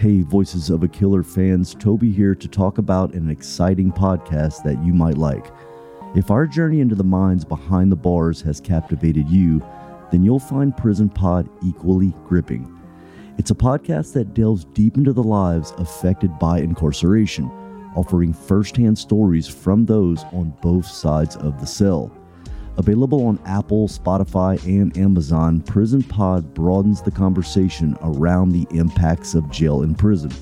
Hey, Voices of a Killer fans, Toby here to talk about an exciting podcast that you might like. If our journey into the minds behind the bars has captivated you, then you'll find Prison Pod equally gripping. It's a podcast that delves deep into the lives affected by incarceration, offering firsthand stories from those on both sides of the cell. Available on Apple, Spotify, and Amazon, Prison Pod broadens the conversation around the impacts of jail and prison.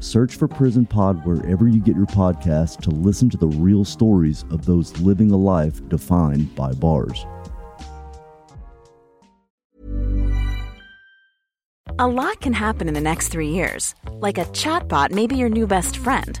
Search for Prison Pod wherever you get your podcast to listen to the real stories of those living a life defined by bars. A lot can happen in the next three years. Like a chatbot may be your new best friend.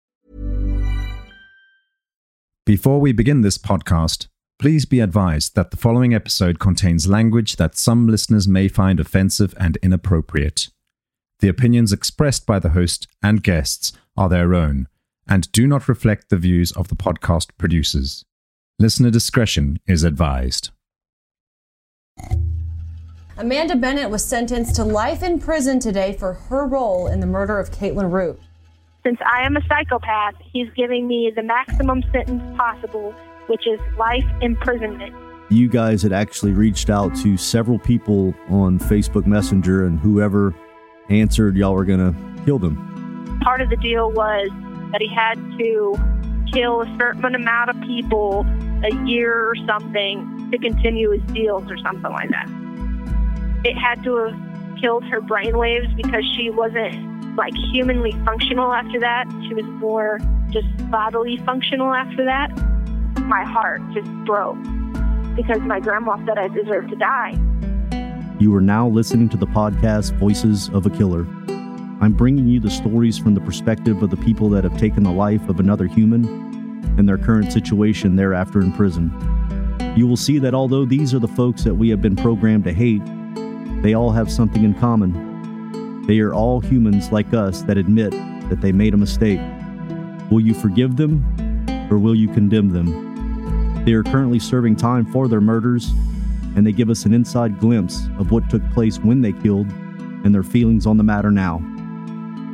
Before we begin this podcast, please be advised that the following episode contains language that some listeners may find offensive and inappropriate. The opinions expressed by the host and guests are their own and do not reflect the views of the podcast producers. Listener discretion is advised. Amanda Bennett was sentenced to life in prison today for her role in the murder of Kaytlin Root. Since I am a psychopath, he's giving me the maximum sentence possible, which is life imprisonment. You guys had actually reached out to several people on Facebook Messenger, and whoever answered, y'all were going to kill them. Part of the deal was that he had to kill a certain amount of people a year or something to continue his deals or something like that. It had to have killed her brainwaves because she wasn't like humanly functional after that. She was more just bodily functional after that. My heart just broke because my grandma said I deserved to die. You are now listening to the podcast Voices of a Killer. I'm bringing you the stories from the perspective of the people that have taken the life of another human and their current situation thereafter in prison. You will see that although these are the folks that we have been programmed to hate, they all have something in common. They are all humans like us that admit that they made a mistake. Will you forgive them or will you condemn them? They are currently serving time for their murders, and they give us an inside glimpse of what took place when they killed and their feelings on the matter now.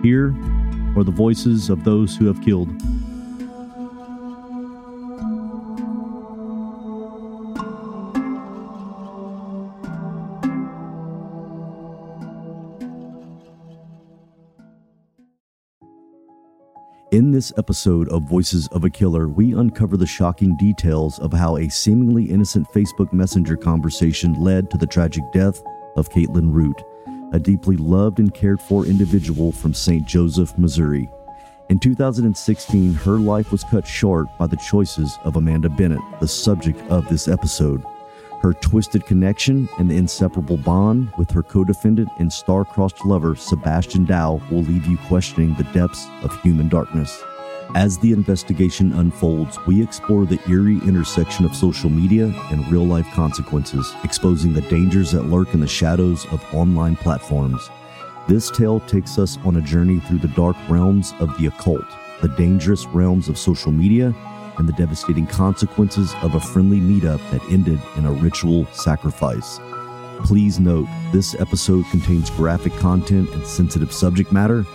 Here are the voices of those who have killed. In this episode of Voices of a Killer, we uncover the shocking details of how a seemingly innocent Facebook Messenger conversation led to the tragic death of Kaytlin Root, a deeply loved and cared for individual from St. Joseph, Missouri. In 2016, her life was cut short by the choices of Amanda Bennett, the subject of this episode. Her twisted connection and the inseparable bond with her co defendant and star crossed lover, Sebastian Dowell, will leave you questioning the depths of human darkness. As the investigation unfolds, we explore the eerie intersection of social media and real life consequences, exposing the dangers that lurk in the shadows of online platforms. This tale takes us on a journey through the dark realms of the occult, the dangerous realms of social media, and the devastating consequences of a friendly meetup that ended in a ritual sacrifice. Please note, this episode contains graphic content and sensitive subject matter.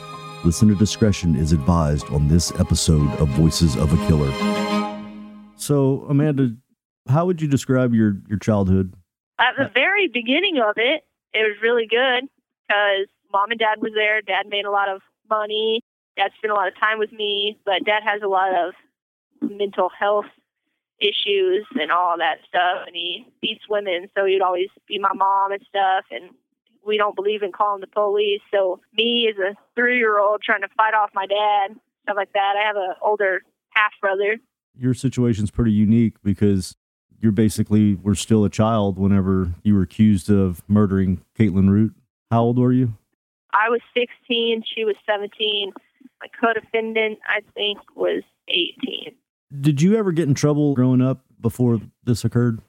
Listener discretion is advised on this episode of Voices of a Killer. So, Amanda, how would you describe your, your childhood? At the very beginning of it, it was really good because mom and dad was there. Dad made a lot of money. Dad spent a lot of time with me, but dad has a lot of mental health issues and all that stuff and he beats women so he'd always be my mom and stuff and we don't believe in calling the police so me as a three year old trying to fight off my dad stuff like that i have an older half brother Your situation's pretty unique because you're basically were still a child whenever you were accused of murdering Kaytlin Root. How old were you? i was 16 she was 17 my co-defendant i think was 18 Did you ever get in trouble growing up before this occurred?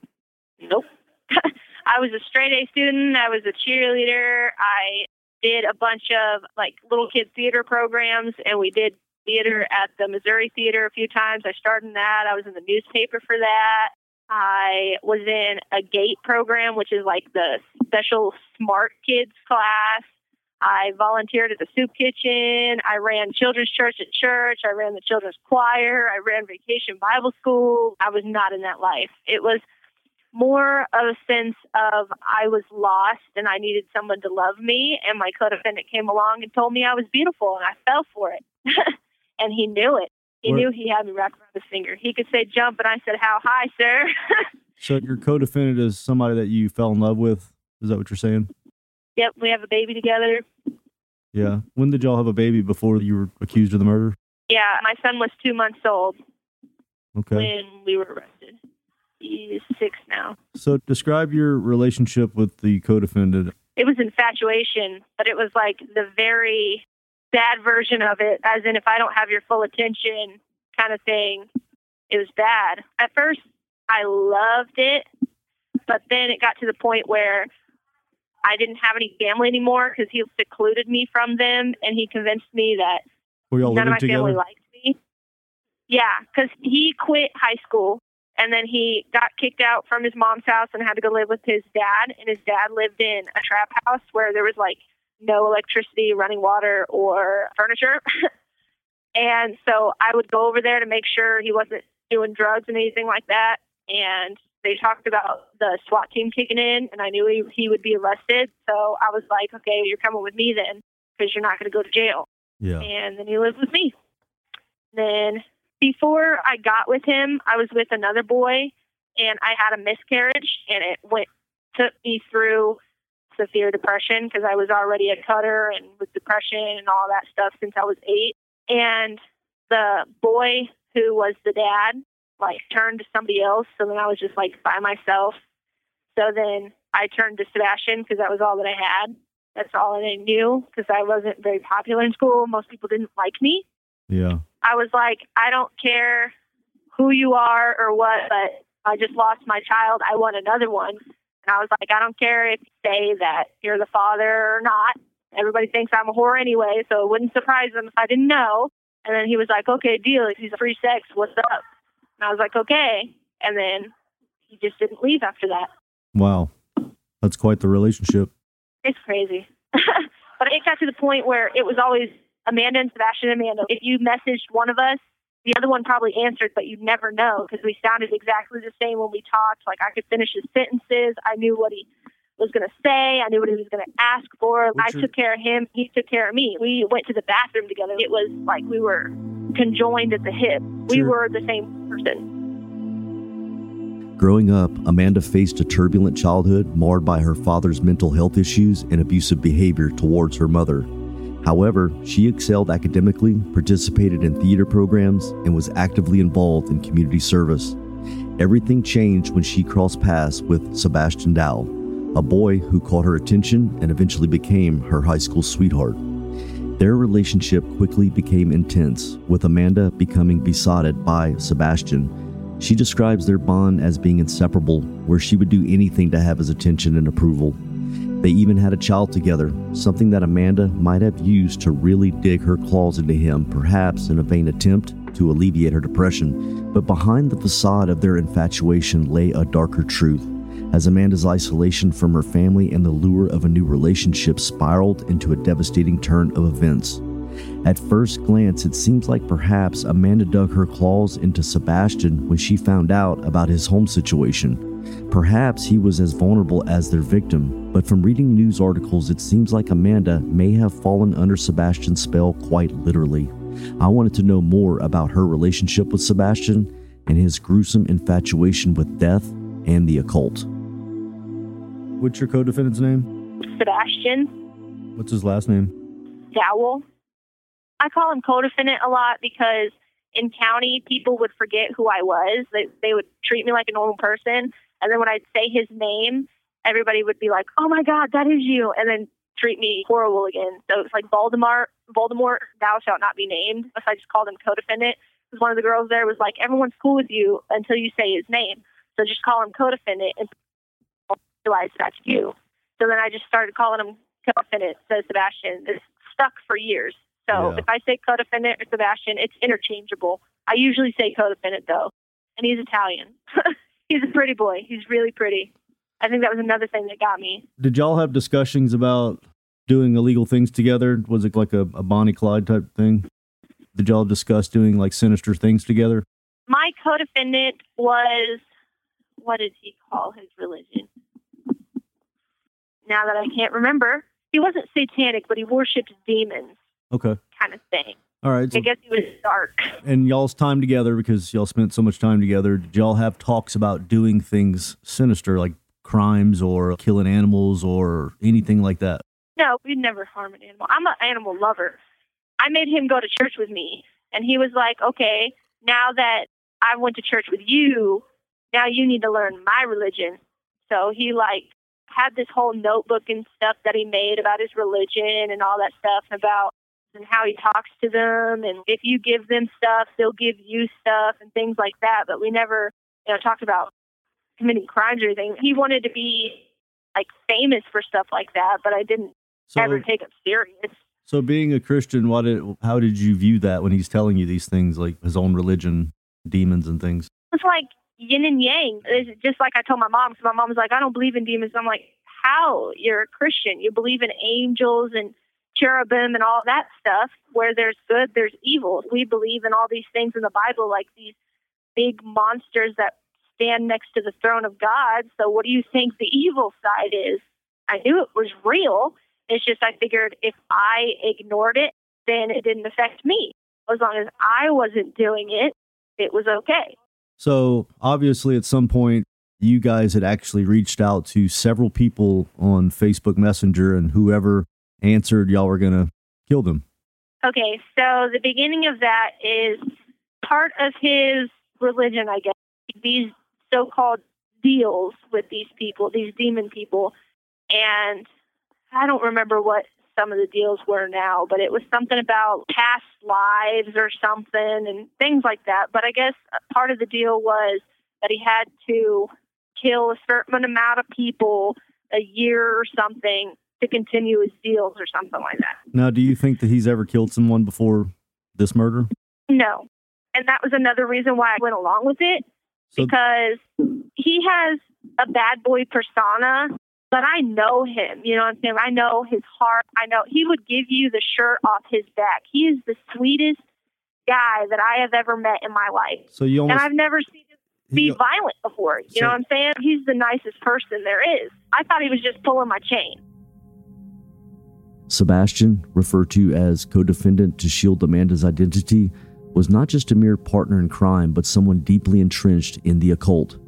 Nope. I was a straight A student. I was a cheerleader. I did a bunch of like little kid theater programs, and we did theater at the Missouri Theater a few times. I starred in that. I was in the newspaper for that. I was in a GATE program, which is like the special smart kids class. I volunteered at the soup kitchen. I ran children's church at church. I ran the children's choir. I ran vacation Bible school. I was not in that life. It was more of a sense of I was lost and I needed someone to love me. And my co defendant came along and told me I was beautiful and I fell for it. and he knew it. He Where- knew he had me wrapped around his finger. He could say jump and I said, How high, sir? So your co-defendant is somebody that you fell in love with. Is that what you're saying? yep, we have a baby together. Yeah. When did y'all have a baby before you were accused of the murder? Yeah, my son was two months old Okay. when we were arrested. He's six now. So describe your relationship with the co-defendant. It was infatuation, but it was like the very bad version of it, as in if I don't have your full attention kind of thing. It was bad. At first, I loved it, but then it got to the point where I didn't have any family anymore because he secluded me from them, and he convinced me that none of my family liked me. Yeah, because he quit high school and then he got kicked out from his mom's house and had to go live with his dad. And his dad lived in a trap house where there was like no electricity, running water, or furniture. and so I would go over there to make sure he wasn't doing drugs and anything like that. And they talked about the SWAT team kicking in, and I knew he, he would be arrested. So I was like, okay, you're coming with me then because you're not going to go to jail Yeah. and then he lived with me. Then before I got with him, I was with another boy, and I had a miscarriage, and it went took me through severe depression because I was already a cutter and with depression and all that stuff since I was eight. And the boy who was the dad like turned to somebody else, so then I was just like by myself. So then I turned to Sebastian because that was all that I had. That's all that I knew because I wasn't very popular in school. Most people didn't like me. Yeah. I was like, I don't care who you are or what, but I just lost my child. I want another one. And I was like, I don't care if you say that you're the father or not. Everybody thinks I'm a whore anyway, so it wouldn't surprise them if I didn't know. And then he was like, okay, deal. If he's a free sex, what's up? And I was like, okay. And then he just didn't leave after that. Wow. That's quite the relationship. It's crazy. but it got to the point where it was always Amanda and Sebastian and Amanda. If you messaged one of us, the other one probably answered, but you'd never know because we sounded exactly the same when we talked. Like I could finish his sentences. I knew what he was going to say. I knew what he was going to ask for. I your- took care of him. He took care of me. We went to the bathroom together. It was like we were conjoined at the hip. We Sure. were the same person. Growing up, Amanda faced a turbulent childhood marred by her father's mental health issues and abusive behavior towards her mother. However, she excelled academically, participated in theater programs, and was actively involved in community service. Everything changed when she crossed paths with Sebastian Dowell, a boy who caught her attention and eventually became her high school sweetheart. Their relationship quickly became intense, with Amanda becoming besotted by Sebastian. She describes their bond as being inseparable, where she would do anything to have his attention and approval. They even had a child together, something that Amanda might have used to really dig her claws into him, perhaps in a vain attempt to alleviate her depression, but behind the facade of their infatuation lay a darker truth. As Amanda's isolation from her family and the lure of a new relationship spiraled into a devastating turn of events. At first glance, it seems like perhaps Amanda dug her claws into Sebastian when she found out about his home situation. Perhaps he was as vulnerable as their victim, but from reading news articles, it seems like Amanda may have fallen under Sebastian's spell quite literally. I wanted to know more about her relationship with Sebastian and his gruesome infatuation with death and the occult. What's your co defendant's name? Sebastian What's his last name? Dowell. I call him co-defendant a lot because in county people would forget who I was. They they would treat me like a normal person, and then when I'd say his name, everybody would be like, "Oh my God, that is you!" and then treat me horrible again. So it's like Voldemort, Voldemort, thou shalt not be named. So I just called him co-defendant because one of the girls there was like, "Everyone's cool with you until you say his name." So just call him co-defendant and realize that's you. So then I just started calling him co-defendant. So Sebastian is stuck for years. So Yeah. if I say co-defendant or Sebastian, it's interchangeable. I usually say co-defendant though, and he's Italian. he's a pretty boy. He's really pretty. I think that was another thing that got me. Did y'all have discussions about doing illegal things together? Was it like a, a Bonnie Clyde type thing? Did y'all discuss doing like sinister things together? My co-defendant was what did he call his religion? Now that I can't remember, he wasn't satanic, but he worshipped demons, Okay. kind of thing. All right. So, I guess he was dark. and y'all's time together because y'all spent so much time together. Did y'all have talks about doing things sinister, like crimes or killing animals or anything like that? No, we'd never harm an animal. I'm an animal lover. I made him go to church with me, and he was like, "Okay, now that I went to church with you, now you need to learn my religion." So he like had this whole notebook and stuff that he made about his religion and all that stuff and about and how he talks to them and if you give them stuff, they'll give you stuff and things like that. But we never, you know, talked about committing crimes or anything. He wanted to be like famous for stuff like that, but I didn't So, ever take it serious. so being a Christian, what did how did you view that when he's telling you these things, like his own religion, demons and things? It's like yin and yang. It's just like I told my mom. So my mom was like, I don't believe in demons. I'm like, how? You're a Christian. You believe in angels and cherubim and all that stuff. Where there's good, there's evil. We believe in all these things in the Bible, like these big monsters that stand next to the throne of God. So what do you think the evil side is? I knew it was real. It's just I figured if I ignored it, then it didn't affect me. As long as I wasn't doing it, it was okay. So obviously, at some point, you guys had actually reached out to several people on Facebook Messenger, and whoever answered, y'all were gonna kill them. Okay, so the beginning of that is part of his religion, I guess. These so called deals with these people, these demon people. And I don't remember what some of the deals were now, but it was something about past lives or something and things like that. But I guess part of the deal was that he had to kill a certain amount of people a year or something to continue his deals or something like that. Now, do you think that he's ever killed someone before this murder? No. And that was another reason why I went along with it So, because he has a bad boy persona, but I know him. You know what I'm saying? I know his heart. I know he would give you the shirt off his back. He is the sweetest guy that I have ever met in my life. so you And I've never seen him be violent before. You So- know what I'm saying? He's the nicest person there is. I thought he was just pulling my chain. Sebastian, referred to as co defendant to shield Amanda's identity, was not just a mere partner in crime, but someone deeply entrenched in the occult.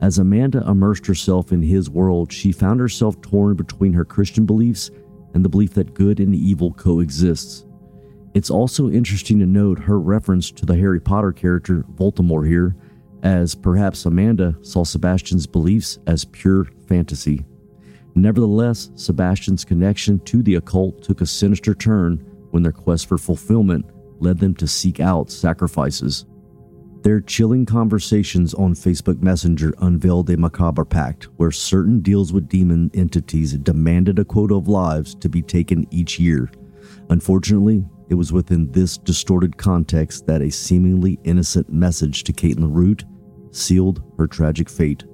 As Amanda immersed herself in his world, she found herself torn between her Christian beliefs and the belief that good and evil coexists. It's also interesting to note her reference to the Harry Potter character Voldemort here, as perhaps Amanda saw Sebastian's beliefs as pure fantasy. Nevertheless, Sebastian's connection to the occult took a sinister turn when their quest for fulfillment led them to seek out sacrifices. Their chilling conversations on Facebook Messenger unveiled a macabre pact where certain deals with demon entities demanded a quota of lives to be taken each year. Unfortunately, It was within this distorted context that a seemingly innocent message to Kaytlin Root sealed her tragic fate.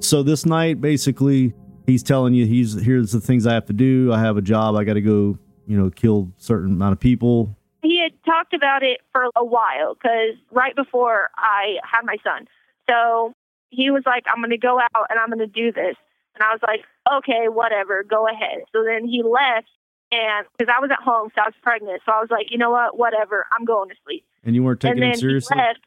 So this night, basically, he's telling you, he's here's the things I have to do. I have a job. I got to go, you know, kill certain amount of people. He had talked about it for a while because right before I had my son. So he was like, I'm going to go out and I'm going to do this. And I was like, okay, whatever, go ahead. So then he left and because I was at home, so I was pregnant. So I was like, you know what, whatever, I'm going to sleep. And you weren't taking and then it seriously? He left.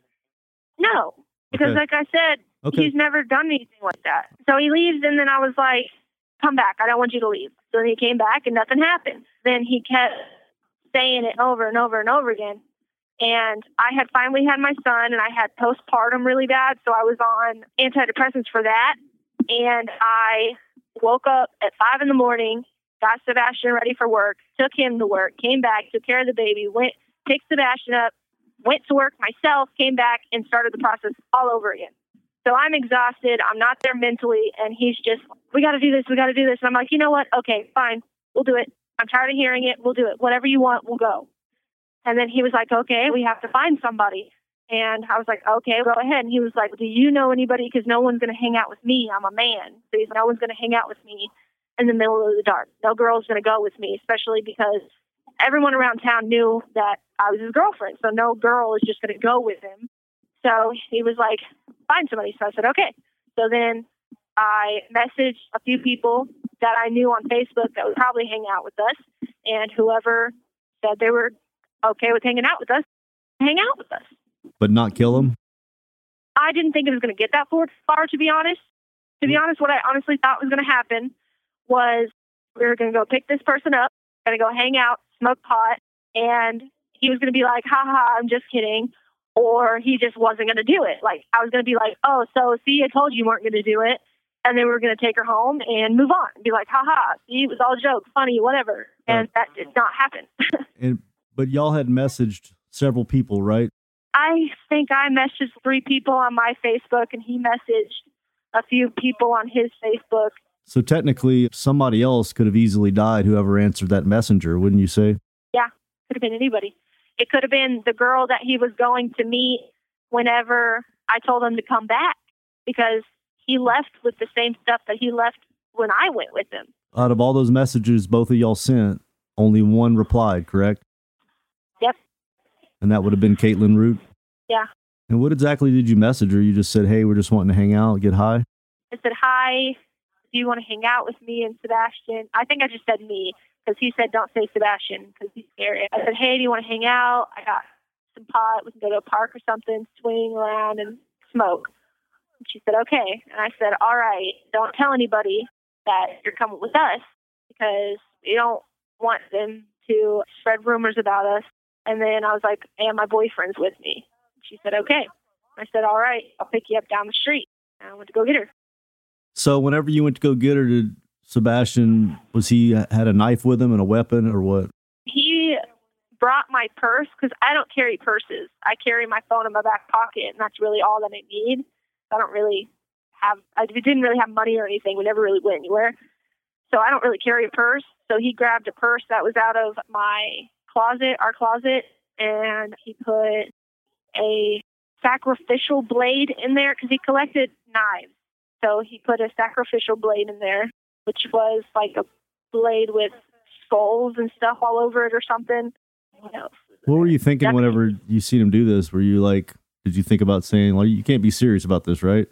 No, because Okay. like I said, Okay. he's never done anything like that. So he leaves, and then I was like, come back. I don't want you to leave. So then he came back, and nothing happened. Then he kept saying it over and over and over again. And I had finally had my son, and I had postpartum really bad, so I was on antidepressants for that. And I woke up at five in the morning, got Sebastian ready for work, took him to work, came back, took care of the baby, went, picked Sebastian up, went to work myself, came back, and started the process all over again. So I'm exhausted. I'm not there mentally. And he's just, we got to do this. We got to do this. And I'm like, you know what? Okay, fine. We'll do it. I'm tired of hearing it. We'll do it. Whatever you want, we'll go. And then he was like, okay, we have to find somebody. And I was like, okay, go ahead. And he was like, do you know anybody? Because no one's going to hang out with me. I'm a man. So he's no one's going to hang out with me in the middle of the dark. No girl's going to go with me, especially because everyone around town knew that I was his girlfriend. So no girl is just going to go with him. So he was like, find somebody. So I said, okay. So then I messaged a few people that I knew on Facebook that would probably hang out with us. And whoever said they were okay with hanging out with us, hang out with us. But not kill him? I didn't think it was going to get that far, far, to be honest. To be honest, what I honestly thought was going to happen was we were going to go pick this person up, going to go hang out, smoke pot, and he was going to be like, ha ha, I'm just kidding. Or he just wasn't going to do it. Like, I was going to be like, oh, so see, I told you you weren't going to do it. And then we were going to take her home and move on. Be like, ha ha, see, it was all a joke, funny, whatever. And that did not happen. And but y'all had messaged several people, right? I think I messaged three people on my Facebook, and he messaged a few people on his Facebook. So technically, somebody else could have easily died. Whoever answered that messenger, wouldn't you say? Yeah, could have been anybody. It could have been the girl that he was going to meet whenever I told him to come back because he left with the same stuff that he left when I went with him. Out of all those messages both of y'all sent, only one replied, correct? Yep. And that would have been Kaytlin Root. Yeah. And what exactly did you message her? You just said, "Hey, we're just wanting to hang out, get high." I said, Hi, do you want to hang out with me and Sebastian? I think I just said me because he said, Don't say Sebastian because he's scary. I said, Hey, do you want to hang out? I got some pot. We can go to a park or something, swing around and smoke. She said, Okay. And I said, All right, don't tell anybody that you're coming with us because we don't want them to spread rumors about us. And then I was like, And my boyfriend's with me. She said, Okay. I said, All right, I'll pick you up down the street. And I went to go get her. So whenever you went to go get her, did Sebastian was he uh, had a knife with him and a weapon or what? he brought my purse because I don't carry purses. I carry my phone in my back pocket, and that's really all that I need. I don't really have. I didn't really have money or anything. We never really went anywhere, so I don't really carry a purse. So he grabbed a purse that was out of my closet, our closet, and he put a sacrificial blade in there because he collected knives. So he put a sacrificial blade in there, which was like a blade with skulls and stuff all over it or something. What else? What were you thinking Definitely. whenever you seen him do this? Were you like, did you think about saying, like, you can't be serious about this, right?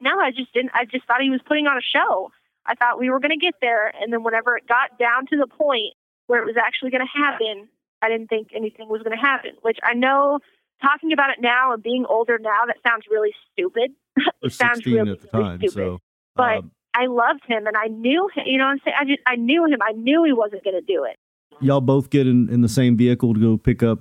No, I just didn't. I just thought he was putting on a show. I thought we were going to get there, and then whenever it got down to the point where it was actually going to happen, I didn't think anything was going to happen. Which I know, talking about it now and being older now, that sounds really stupid. It sounds 16 really, at the really time. stupid. So, but um, I loved him, and I knew him. You know what I'm saying? I just I knew him. I knew he wasn't going to do it. y'all both get in, in the same vehicle to go pick up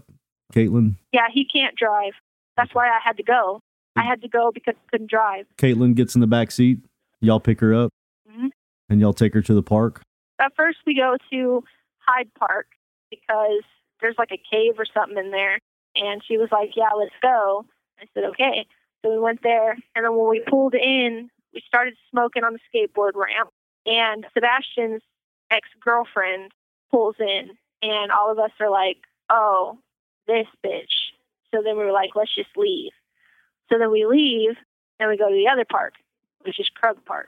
Kaytlin. Yeah, he can't drive. That's why I had to go. I had to go because I couldn't drive. Kaytlin gets in the back seat. Y'all pick her up Mhm. and y'all take her to the park. At first, we go to Hyde Park because there's like a cave or something in there. And she was like, Yeah, let's go. I said, Okay. So we went there. And then when we pulled in, we started smoking on the skateboard ramp. And Sebastian's ex girlfriend pulls in. And all of us are like, oh, this bitch. So then we were like, let's just leave. So then we leave and we go to the other park, which is Krug Park.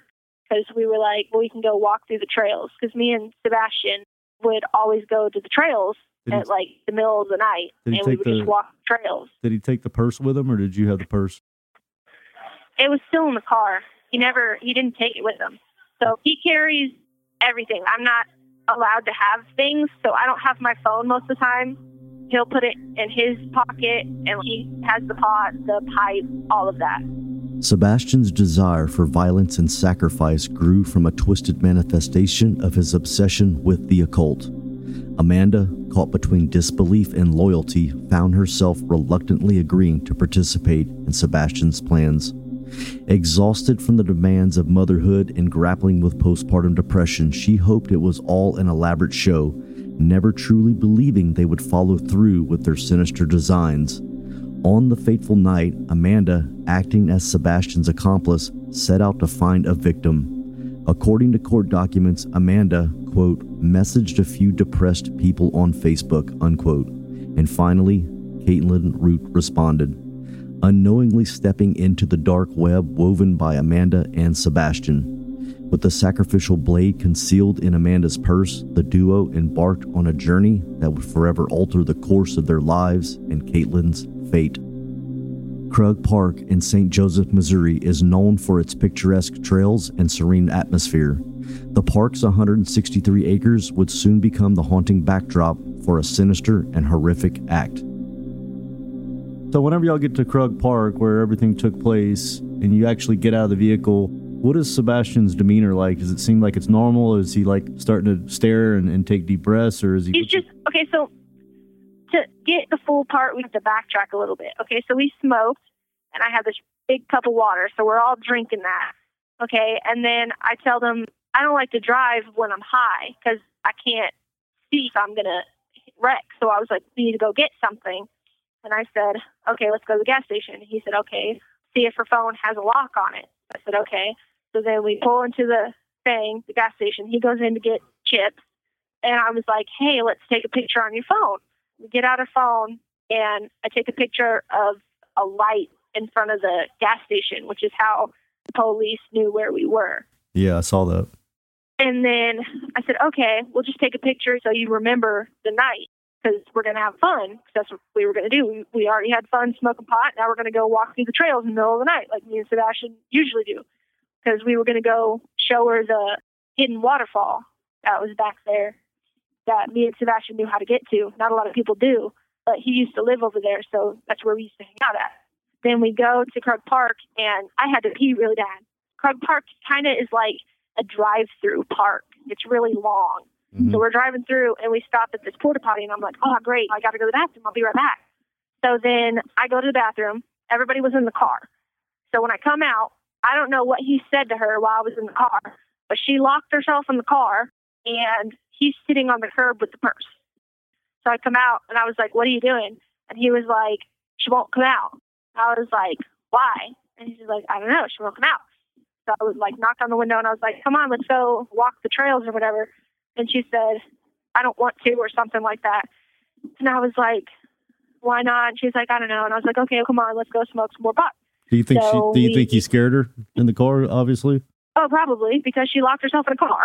Because we were like, well, we can go walk through the trails. Because me and Sebastian would always go to the trails Did he- at like the middle of the night, and we would the- just walk the trails. Did he take the purse with him, or did you have the purse? It was still in the car. He never, he didn't take it with him. So he carries everything. I'm not allowed to have things, so I don't have my phone most of the time. He'll put it in his pocket, and he has the pot, the pipe, all of that. Sebastian's desire for violence and sacrifice grew from a twisted manifestation of his obsession with the occult. Amanda, caught between disbelief and loyalty, found herself reluctantly agreeing to participate in Sebastian's plans. Exhausted from the demands of motherhood and grappling with postpartum depression, she hoped it was all an elaborate show, never truly believing they would follow through with their sinister designs. On the fateful night, Amanda, acting as Sebastian's accomplice, set out to find a victim. According to court documents, Amanda, quote, messaged a few depressed people on Facebook, unquote. And finally, Kaytlin Root responded, unknowingly stepping into the dark web woven by Amanda and Sebastian. With the sacrificial blade concealed in Amanda's purse, the duo embarked on a journey that would forever alter the course of their lives and Kaytlin's fate. Krug Park in St. Joseph, Missouri is known for its picturesque trails and serene atmosphere. The park's 163 acres would soon become the haunting backdrop for a sinister and horrific act. So, whenever y'all get to Krug Park, where everything took place, and you actually get out of the vehicle, what is Sebastian's demeanor like? Does it seem like it's normal? Is he like starting to stare and, and take deep breaths, or is he? He's just okay. So to get the full part, we have to backtrack a little bit. Okay, so we smoked, and I had this big cup of water, so we're all drinking that. Okay, and then I tell them I don't like to drive when I'm high because I can't see if I'm gonna wreck. So I was like, we need to go get something, and I said, okay, let's go to the gas station. He said, okay, see if her phone has a lock on it. I said, okay. So then we pull into the thing, the gas station. He goes in to get chips. And I was like, hey, let's take a picture on your phone. We get out our phone and I take a picture of a light in front of the gas station, which is how the police knew where we were. Yeah, I saw that. And then I said, okay, we'll just take a picture so you remember the night because we're going to have fun. 'cause that's what we were going to do. We, we already had fun smoking pot. Now we're going to go walk through the trails in the middle of the night like me and Sebastian usually do because we were going to go show her the hidden waterfall that was back there that me and Sebastian knew how to get to. Not a lot of people do, but he used to live over there, so that's where we used to hang out at. Then we go to Krug Park, and I had to pee really bad. Krug Park kind of is like a drive-through park. It's really long. Mhm. So we're driving through, and we stop at this porta potty, and I'm like, oh, great, I got to go to the bathroom. I'll be right back. So then I go to the bathroom. Everybody was in the car. So when I come out, I don't know what he said to her while I was in the car, but she locked herself in the car, and he's sitting on the curb with the purse. So I come out, and I was like, what are you doing? And he was like, she won't come out. I was like, why? And he's like, I don't know, she won't come out. So I was like, knocked on the window, and I was like, come on, let's go walk the trails or whatever. And she said, I don't want to, or something like that. And I was like, why not? And she's like, I don't know. And I was like, okay, come on, let's go smoke some more pot. Do you think So she? Do you we- think he scared her in the car? Obviously. Oh, probably because she locked herself in a car.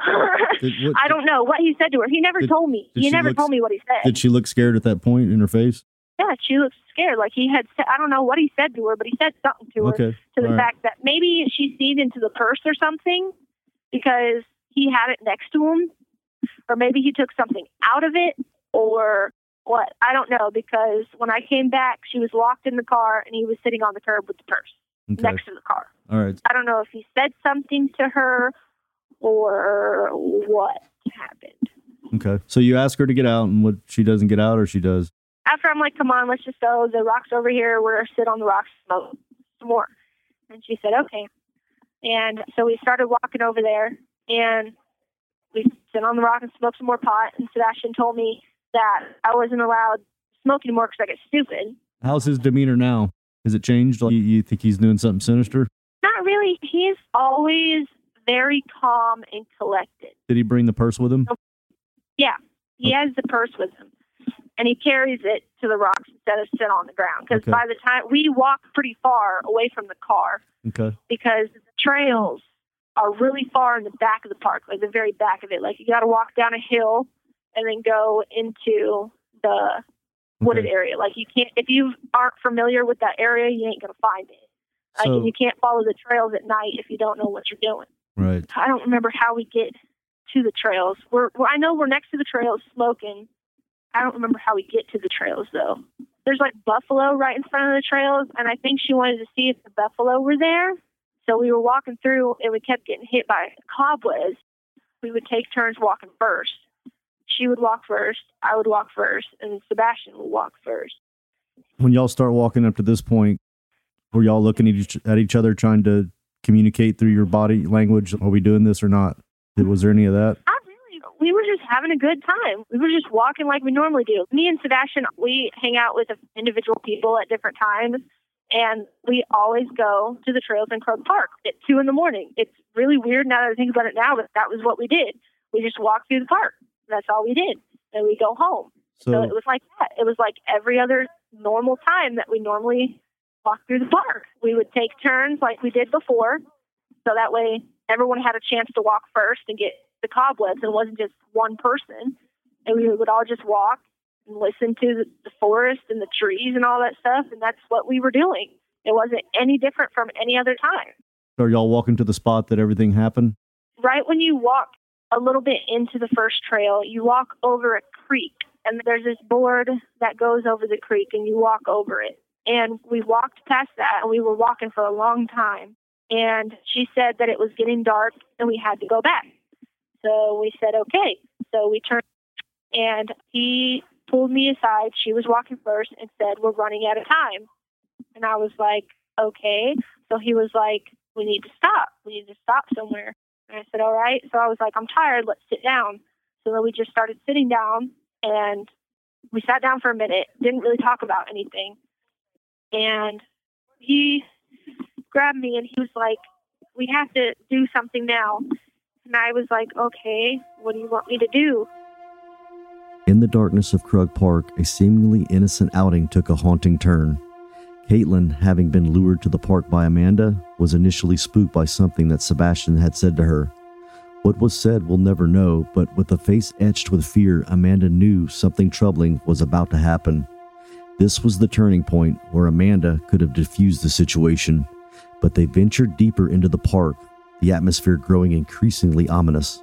Did- what- I don't know what he said to her. He never Did- told me. He never look- told me what he said. Did she look scared at that point in her face? yeah, she looked scared. Like he had I don't know what he said to her, but he said something to her Okay. to the all right. fact that maybe she seen into the purse or something because he had it next to him, or maybe he took something out of it, or what. I don't know because when I came back, she was locked in the car and he was sitting on the curb with the purse Okay. next to the car. All right. I don't know if he said something to her or what happened. Okay. So you ask her to get out, and what she doesn't get out, or she does. After I'm like, come on, let's just go. The rock's over here. We're sit on the rocks, smoke some more. And she said, okay. And so we started walking over there, and we sit on the rock and smoke some more pot. And Sebastian told me that I wasn't allowed to smoke anymore because I get stupid. How's his demeanor now? Has it changed? Like, you, you think he's doing something sinister? Not really. He's always very calm and collected. Did he bring the purse with him? Yeah, he has the purse with him. and he carries it to the rocks instead of sit on the ground. Because Okay. by the time we walk pretty far away from the car, Okay. because the trails are really far in the back of the park, like the very back of it. Like you got to walk down a hill and then go into the wooded Okay. area. Like you can't if you aren't familiar with that area, you ain't gonna find it. Like So- you can't follow the trails at night if you don't know what you're doing. Right. I don't remember how we get to the trails. We're I know we're next to the trails smoking. I don't remember how we get to the trails though. There's like buffalo right in front of the trails, and I think she wanted to see if the buffalo were there. So we were walking through, and we kept getting hit by cobwebs. We would take turns walking first. She would walk first, I would walk first, and Sebastian would walk first. When y'all start walking up to this point, were y'all looking at each, at each other trying to communicate through your body language? Are we doing this or not? Was there any of that? Not really. We were just having a good time. We were just walking like we normally do. Me and Sebastian, we hang out with individual people at different times, and we always go to the trails in Krug Park at two in the morning. It's really weird now that I think about it now, but that was what we did. We just walked through the park. That's all we did, and we go home. So, So it was like that. It was like every other normal time that we normally walk through the park. We would take turns like we did before, so that way everyone had a chance to walk first and get the cobwebs. and It wasn't just one person, and we would all just walk and listen to the, the forest and the trees and all that stuff, and that's what we were doing. It wasn't any different from any other time. are y'all walking to the spot that everything happened? right when you walk a little bit into the first trail, you walk over a creek, and there's this board that goes over the creek, and you walk over it. And we walked past that, and we were walking for a long time. And she said that it was getting dark, and we had to go back. So we said, okay. So we turned, and he pulled me aside. She was walking first and said, we're running out of time. And I was like, okay. So he was like, we need to stop. We need to stop somewhere. And I said, all right. So I was like, I'm tired. Let's sit down. So then we just started sitting down and we sat down for a minute, didn't really talk about anything. And he grabbed me and he was like, we have to do something now. And I was like, okay, what do you want me to do? In the darkness of Krug Park, a seemingly innocent outing took a haunting turn. Kaytlin, having been lured to the park by Amanda, was initially spooked by something that Sebastian had said to her. What was said we'll never know, but with a face etched with fear, Amanda knew something troubling was about to happen. This was the turning point where Amanda could have diffused the situation, but they ventured deeper into the park, the atmosphere growing increasingly ominous.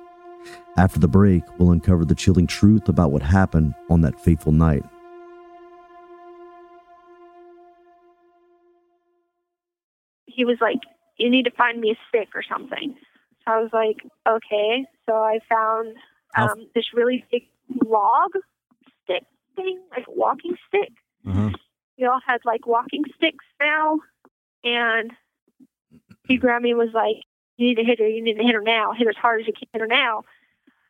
After the break, we'll uncover the chilling truth about what happened on that fateful night. He was like, "You need to find me a stick or something." So I was like, "Okay." So I found um, this really big log stick thing, like a walking stick. Uh-huh. We all had like walking sticks now, and he grabbed me and was like, "You need to hit her. You need to hit her now. Hit her as hard as you can. Hit her now."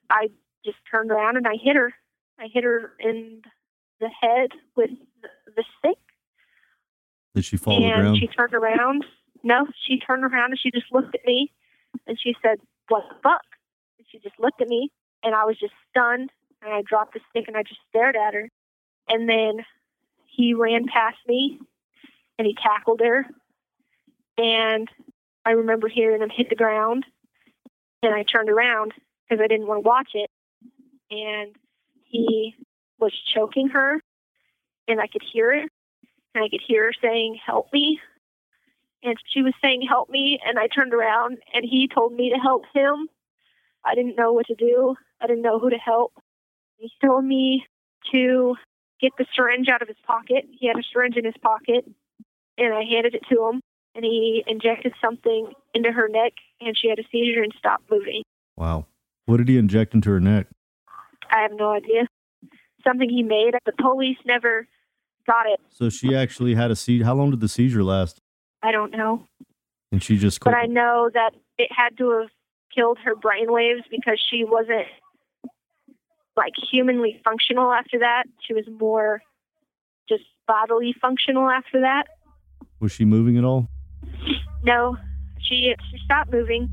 I just turned around and I hit her. I hit her in the head with the, stick Did she fall to the and ground? she turned around. No, she turned around and she just looked at me and she said, What the fuck? And she just looked at me and I was just stunned and I dropped the stick and I just stared at her. And then he ran past me and he tackled her. And I remember hearing him hit the ground and I turned around because I didn't want to watch it. And he was choking her and I could hear it and I could hear her saying, Help me. And she was saying, Help me. And I turned around and he told me to help him. I didn't know what to do, I didn't know who to help. He told me to get the syringe out of his pocket. He had a syringe in his pocket, and I handed it to him. And he injected something into her neck, and she had a seizure and stopped moving. wow. What did he inject into her neck? I have no idea. Something he made. The police never got it. So she actually had a seizure. How long did the seizure last? I don't know. And she just. but I know that it had to have killed her brainwaves because she wasn't like humanly functional after that. She was more just bodily functional after that. Was she moving at all? No, she she stopped moving.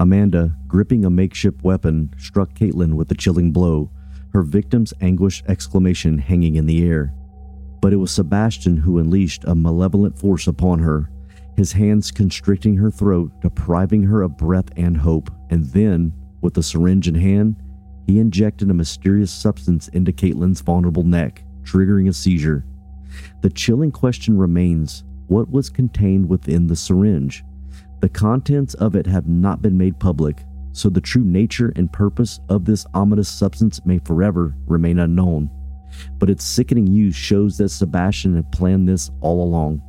Amanda, gripping a makeshift weapon, struck Kaytlin with a chilling blow. her victim's anguished exclamation hanging in the air. But it was Sebastian who unleashed a malevolent force upon her, his hands constricting her throat, depriving her of breath and hope, and then, with the syringe in hand, he injected a mysterious substance into Kaytlin's vulnerable neck, triggering a seizure. The chilling question remains what was contained within the syringe? The contents of it have not been made public, so the true nature and purpose of this ominous substance may forever remain unknown. But its sickening use shows that Sebastian had planned this all along.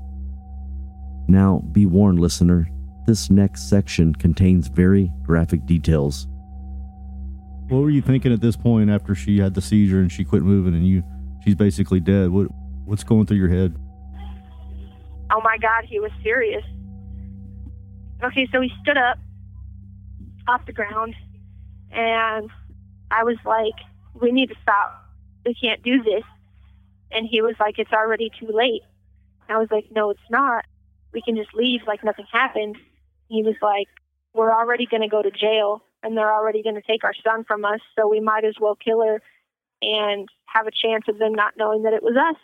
Now, be warned, listener, this next section contains very graphic details. What were you thinking at this point after she had the seizure and she quit moving and you she's basically dead? What what's going through your head? Oh my God, he was serious. Okay, so he stood up off the ground and I was like, We need to stop. We can't do this. And he was like, It's already too late. I was like, No, it's not. We can just leave like nothing happened. He was like, We're already going to go to jail and they're already going to take our son from us, so we might as well kill her and have a chance of them not knowing that it was us.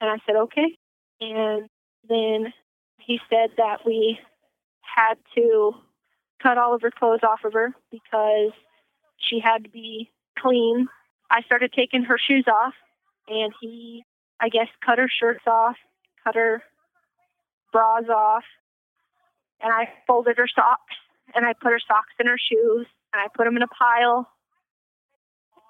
And I said, Okay. And then he said that we had to cut all of her clothes off of her because she had to be clean. I started taking her shoes off, and he, I guess, cut her shirts off, cut her bras off, and I folded her socks, and I put her socks in her shoes, and I put them in a pile.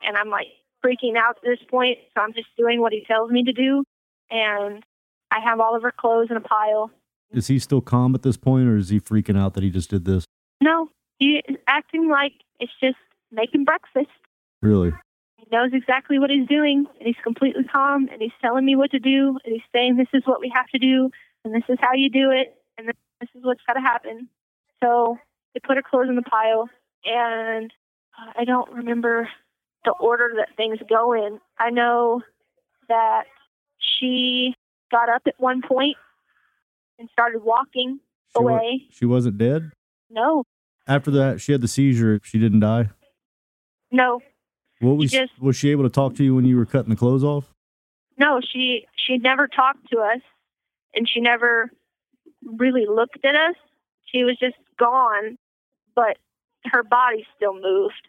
And I'm like freaking out at this point, so I'm just doing what he tells me to do. And I have all of her clothes in a pile. Is he still calm at this point or is he freaking out that he just did this? No, he is acting like it's just making breakfast. Really? Knows exactly what he's doing, and he's completely calm, and he's telling me what to do, and he's saying this is what we have to do, and this is how you do it, and this is what's got to happen. So they put her clothes in the pile, and uh, I don't remember the order that things go in. I know that she got up at one point and started walking She wa- away. she wasn't dead? No, After that, she had the seizure. She didn't die. no, What was just- was she able to talk to you when you were cutting the clothes off? no. She she never talked to us, and she never really looked at us. She was just gone, but her body still moved.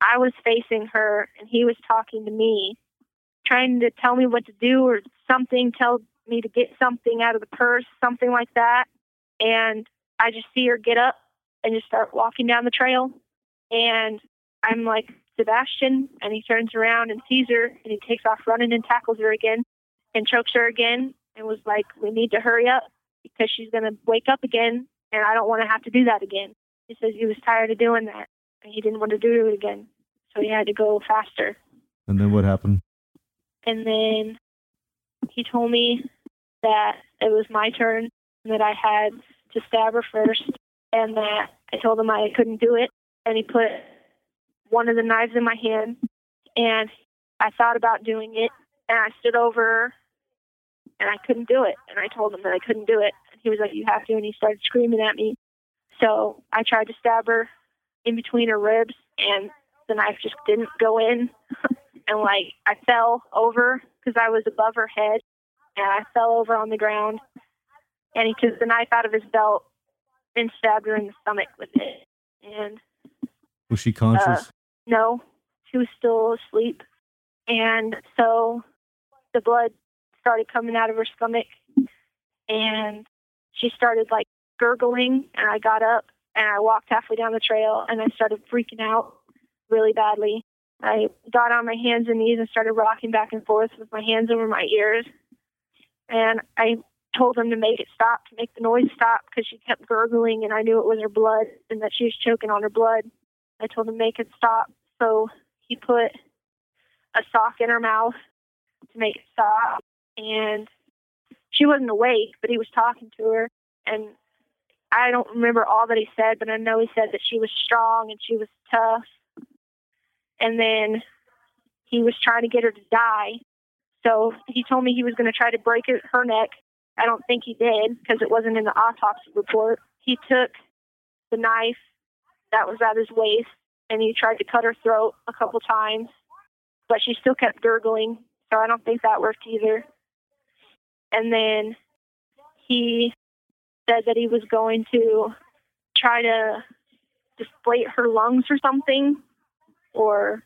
I was facing her, and he was talking to me, trying to tell me what to do or something, tell me to get something out of the purse, something like that. And I just see her get up and just start walking down the trail. And I'm like, Sebastian. And he turns around and sees her and he takes off running and tackles her again and chokes her again and was like, We need to hurry up because she's going to wake up again and I don't want to have to do that again. He says he was tired of doing that and he didn't want to do it again. So he had to go faster. And then what happened? And then he told me that it was my turn and that I had to stab her first and that I told him I couldn't do it. And he put one of the knives in my hand and I thought about doing it and I stood over and I couldn't do it. And I told him that I couldn't do it. And he was like, You have to. And he started screaming at me. So I tried to stab her in between her ribs and the knife just didn't go in. and like I fell over because I was above her head and I fell over on the ground. And he took the knife out of his belt and stabbed her in the stomach with it. And Was she conscious? uh, no, she was still asleep. And so the blood started coming out of her stomach and she started like gurgling and I got up and I walked halfway down the trail and I started freaking out really badly. I got on my hands and knees and started rocking back and forth with my hands over my ears. And I told him to make it stop, to make the noise stop because she kept gurgling and I knew it was her blood and that she was choking on her blood. I told him to make it stop. So he put a sock in her mouth to make it stop. And she wasn't awake, but he was talking to her. And I don't remember all that he said, but I know he said that she was strong and she was tough. And then he was trying to get her to die. So he told me he was going to try to break her neck. I don't think he did because it wasn't in the autopsy report. He took the knife that was at his waist and he tried to cut her throat a couple times but she still kept gurgling, so I don't think that worked either. And then he said that he was going to try to deflate her lungs or something or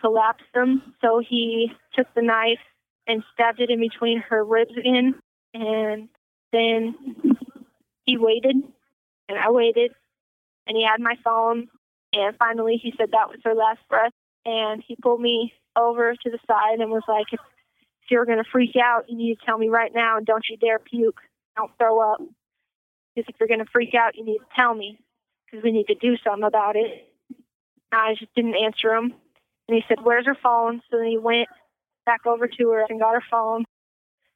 collapse them. So he took the knife and stabbed it in between her ribs again. And then he waited, and I waited, and he had my phone. And finally, he said that was her last breath. And he pulled me over to the side and was like, if, if you're going to freak out, you need to tell me right now, and don't you dare puke. Don't throw up. Because if you're going to freak out, you need to tell me because we need to do something about it. I just didn't answer him. And he said, Where's her phone? So then he went back over to her and got her phone.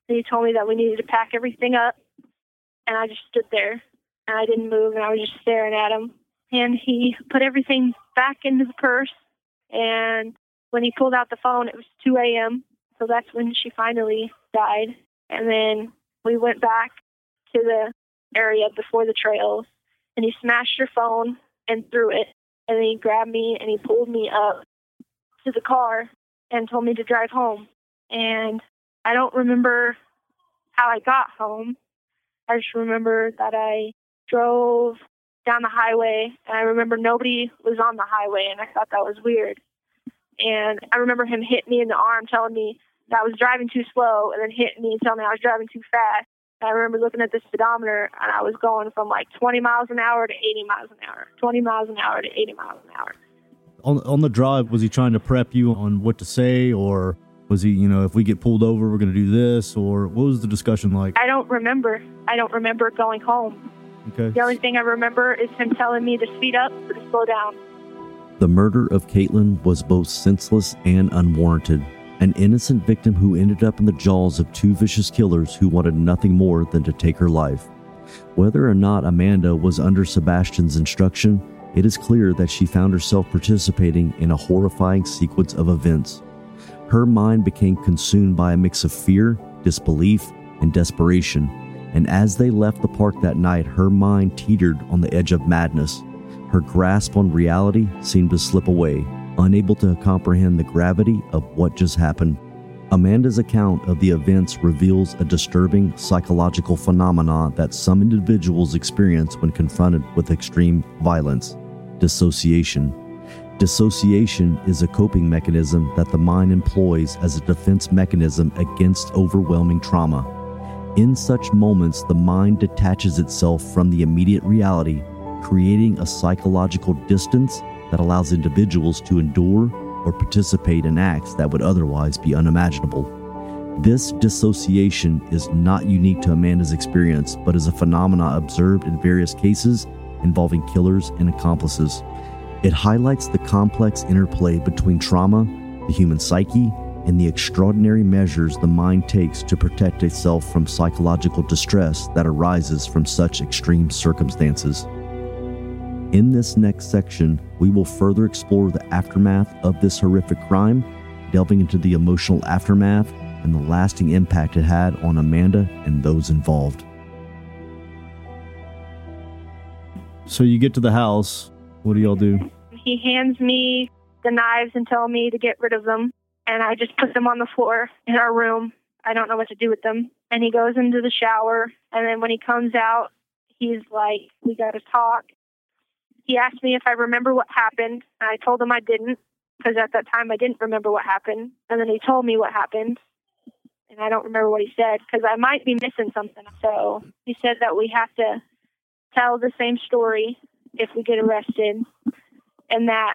And he told me that we needed to pack everything up. And I just stood there and I didn't move and I was just staring at him. And he put everything back into the purse. And when he pulled out the phone, it was 2 a.m. So that's when she finally died. And then we went back to the area before the trails and he smashed her phone and threw it. And then he grabbed me and he pulled me up to the car and told me to drive home. And I don't remember how I got home. I just remember that I drove down the highway and I remember nobody was on the highway and I thought that was weird. And I remember him hitting me in the arm telling me that I was driving too slow and then hitting me and telling me I was driving too fast. I remember looking at the speedometer and I was going from like 20 miles an hour to 80 miles an hour, 20 miles an hour to 80 miles an hour. On on the drive, was he trying to prep you on what to say, or was he, you know, if we get pulled over, we're going to do this, or what was the discussion like? I don't remember. I don't remember going home. Okay. The only thing I remember is him telling me to speed up or to slow down. The murder of Kaytlin was both senseless and unwarranted. An innocent victim who ended up in the jaws of two vicious killers who wanted nothing more than to take her life. Whether or not Amanda was under Sebastian's instruction, it is clear that she found herself participating in a horrifying sequence of events. Her mind became consumed by a mix of fear, disbelief, and desperation, and as they left the park that night, her mind teetered on the edge of madness. Her grasp on reality seemed to slip away, unable to comprehend the gravity of what just happened. Amanda's account of the events reveals a disturbing psychological phenomenon that some individuals experience when confronted with extreme violence dissociation. Dissociation is a coping mechanism that the mind employs as a defense mechanism against overwhelming trauma. In such moments, the mind detaches itself from the immediate reality, creating a psychological distance that allows individuals to endure or participate in acts that would otherwise be unimaginable. This dissociation is not unique to Amanda's experience, but is a phenomena observed in various cases involving killers and accomplices. It highlights the complex interplay between trauma, the human psyche, and the extraordinary measures the mind takes to protect itself from psychological distress that arises from such extreme circumstances. In this next section, we will further explore the aftermath of this horrific crime, delving into the emotional aftermath and the lasting impact it had on Amanda and those involved. So you get to the house. What do y'all do? He hands me the knives and tell me to get rid of them. And I just put them on the floor in our room. I don't know what to do with them. And he goes into the shower. And then when he comes out, he's like, We got to talk. He asked me if I remember what happened. And I told him I didn't because at that time I didn't remember what happened. And then he told me what happened. And I don't remember what he said because I might be missing something. So he said that we have to tell the same story if we get arrested and that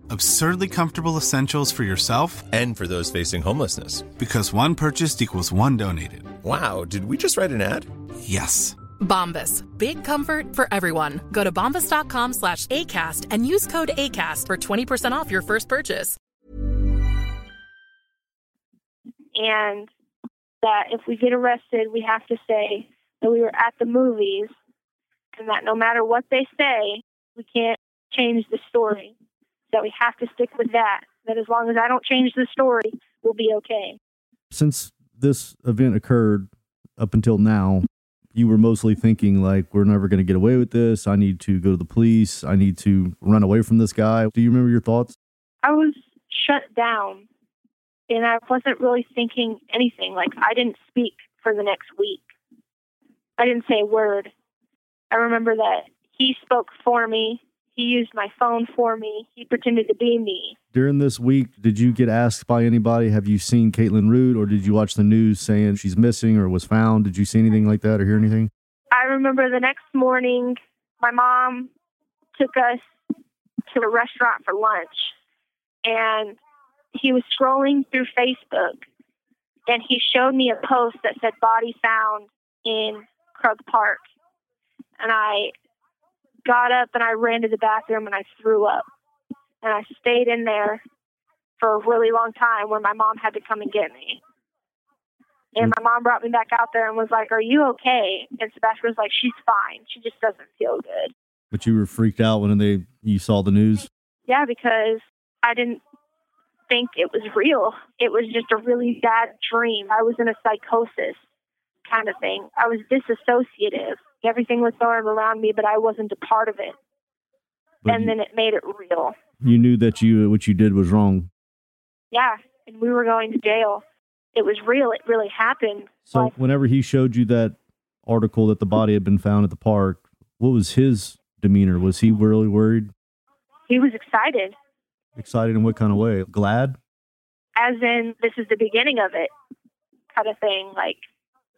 Absurdly comfortable essentials for yourself and for those facing homelessness. Because one purchased equals one donated. Wow, did we just write an ad? Yes. Bombas. Big comfort for everyone. Go to bombas.com slash ACAST and use code ACAST for 20% off your first purchase. And that if we get arrested, we have to say that we were at the movies and that no matter what they say, we can't change the story. That we have to stick with that. That as long as I don't change the story, we'll be okay. Since this event occurred up until now, you were mostly thinking like we're never going to get away with this. I need to go to the police. I need to run away from this guy. Do you remember your thoughts? I was shut down and I wasn't really thinking anything. Like I didn't speak for the next week. I didn't say a word. I remember that he spoke for me. He used my phone for me. He pretended to be me. During this week, did you get asked by anybody, have you seen Kaytlin Root or did you watch the news saying she's missing or was found? Did you see anything like that or hear anything? I remember the next morning, my mom took us to a restaurant for lunch and he was scrolling through Facebook and he showed me a post that said body found in Krug Park. And I got up and I ran to the bathroom and I threw up. And I stayed in there for a really long time where my mom had to come and get me. And my mom brought me back out there and was like, Are you okay? And Sebastian was like, She's fine. She just doesn't feel good. But you were freaked out when they you saw the news? Yeah, because I didn't think it was real. It was just a really bad dream. I was in a psychosis kind of thing. I was disassociative. Everything was going around me, but I wasn't a part of it. But and you- then it made it real. You knew that you what you did was wrong. Yeah, and we were going to jail. It was real. It really happened. So whenever he showed you that article that the body had been found at the park, what was his demeanor? Was he really worried? He was excited, Excited in what kind of way? Glad? as in this is the beginning of it, kind of thing. Like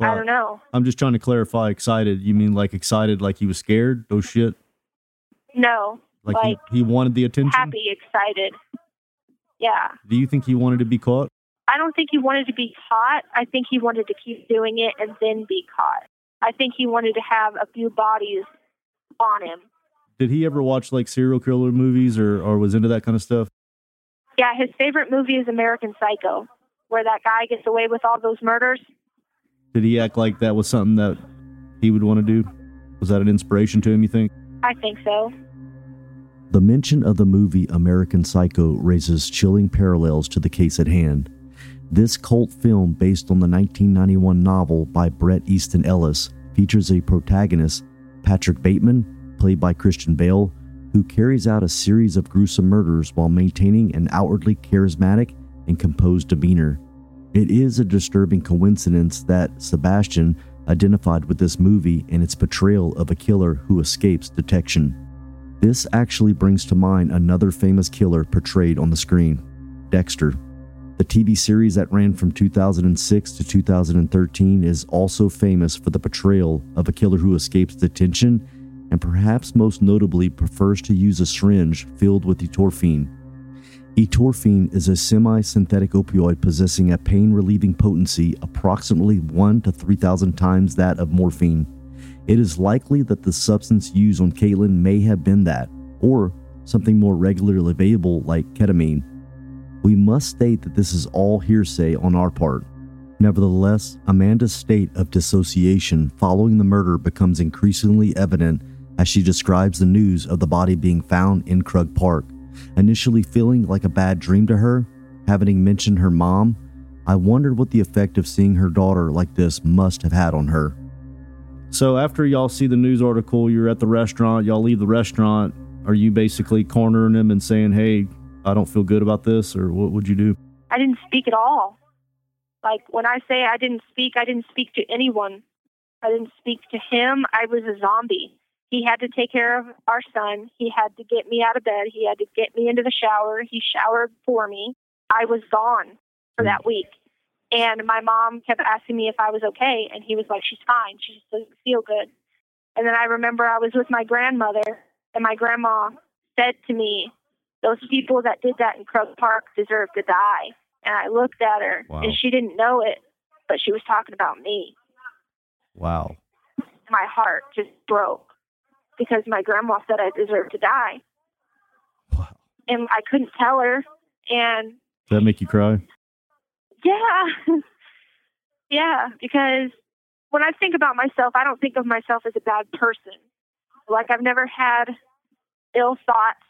I uh, don't know. I'm just trying to clarify excited. You mean like excited like he was scared? Oh shit. No, Like, like he, he wanted the attention? happy, excited. Yeah. Do you think he wanted to be caught? I don't think he wanted to be caught. I think he wanted to keep doing it and then be caught. I think he wanted to have a few bodies on him. Did he ever watch like serial killer movies or, or was into that kind of stuff? Yeah, his favorite movie is American Psycho, where that guy gets away with all those murders. Did he act like that was something that he would want to do? Was that an inspiration to him, you think? I think so. The mention of the movie American Psycho raises chilling parallels to the case at hand. This cult film, based on the 1991 novel by Bret Easton Ellis, features a protagonist, Patrick Bateman, played by Christian Bale, who carries out a series of gruesome murders while maintaining an outwardly charismatic and composed demeanor. It is a disturbing coincidence that Sebastian identified with this movie and its portrayal of a killer who escapes detection. This actually brings to mind another famous killer portrayed on the screen Dexter. The TV series that ran from 2006 to 2013 is also famous for the portrayal of a killer who escapes detention and perhaps most notably prefers to use a syringe filled with etorphine. Etorphine is a semi synthetic opioid possessing a pain relieving potency approximately 1 to 3,000 times that of morphine. It is likely that the substance used on Kaytlin may have been that, or something more regularly available like ketamine. We must state that this is all hearsay on our part. Nevertheless, Amanda's state of dissociation following the murder becomes increasingly evident as she describes the news of the body being found in Krug Park. Initially feeling like a bad dream to her, having mentioned her mom, I wondered what the effect of seeing her daughter like this must have had on her. So after y'all see the news article, you're at the restaurant, y'all leave the restaurant, are you basically cornering him and saying, "Hey, I don't feel good about this," or what would you do? I didn't speak at all. Like when I say I didn't speak, I didn't speak to anyone. I didn't speak to him. I was a zombie. He had to take care of our son. He had to get me out of bed. He had to get me into the shower. He showered for me. I was gone for that hmm. week. And my mom kept asking me if I was okay, and he was like, "She's fine. She just doesn't feel good." And then I remember I was with my grandmother, and my grandma said to me, "Those people that did that in Krug Park deserve to die." And I looked at her, Wow. and she didn't know it, but she was talking about me. Wow. My heart just broke because my grandma said I deserved to die, and I couldn't tell her. And Does that make you cry? Yeah. yeah, because when I think about myself, I don't think of myself as a bad person. Like I've never had ill thoughts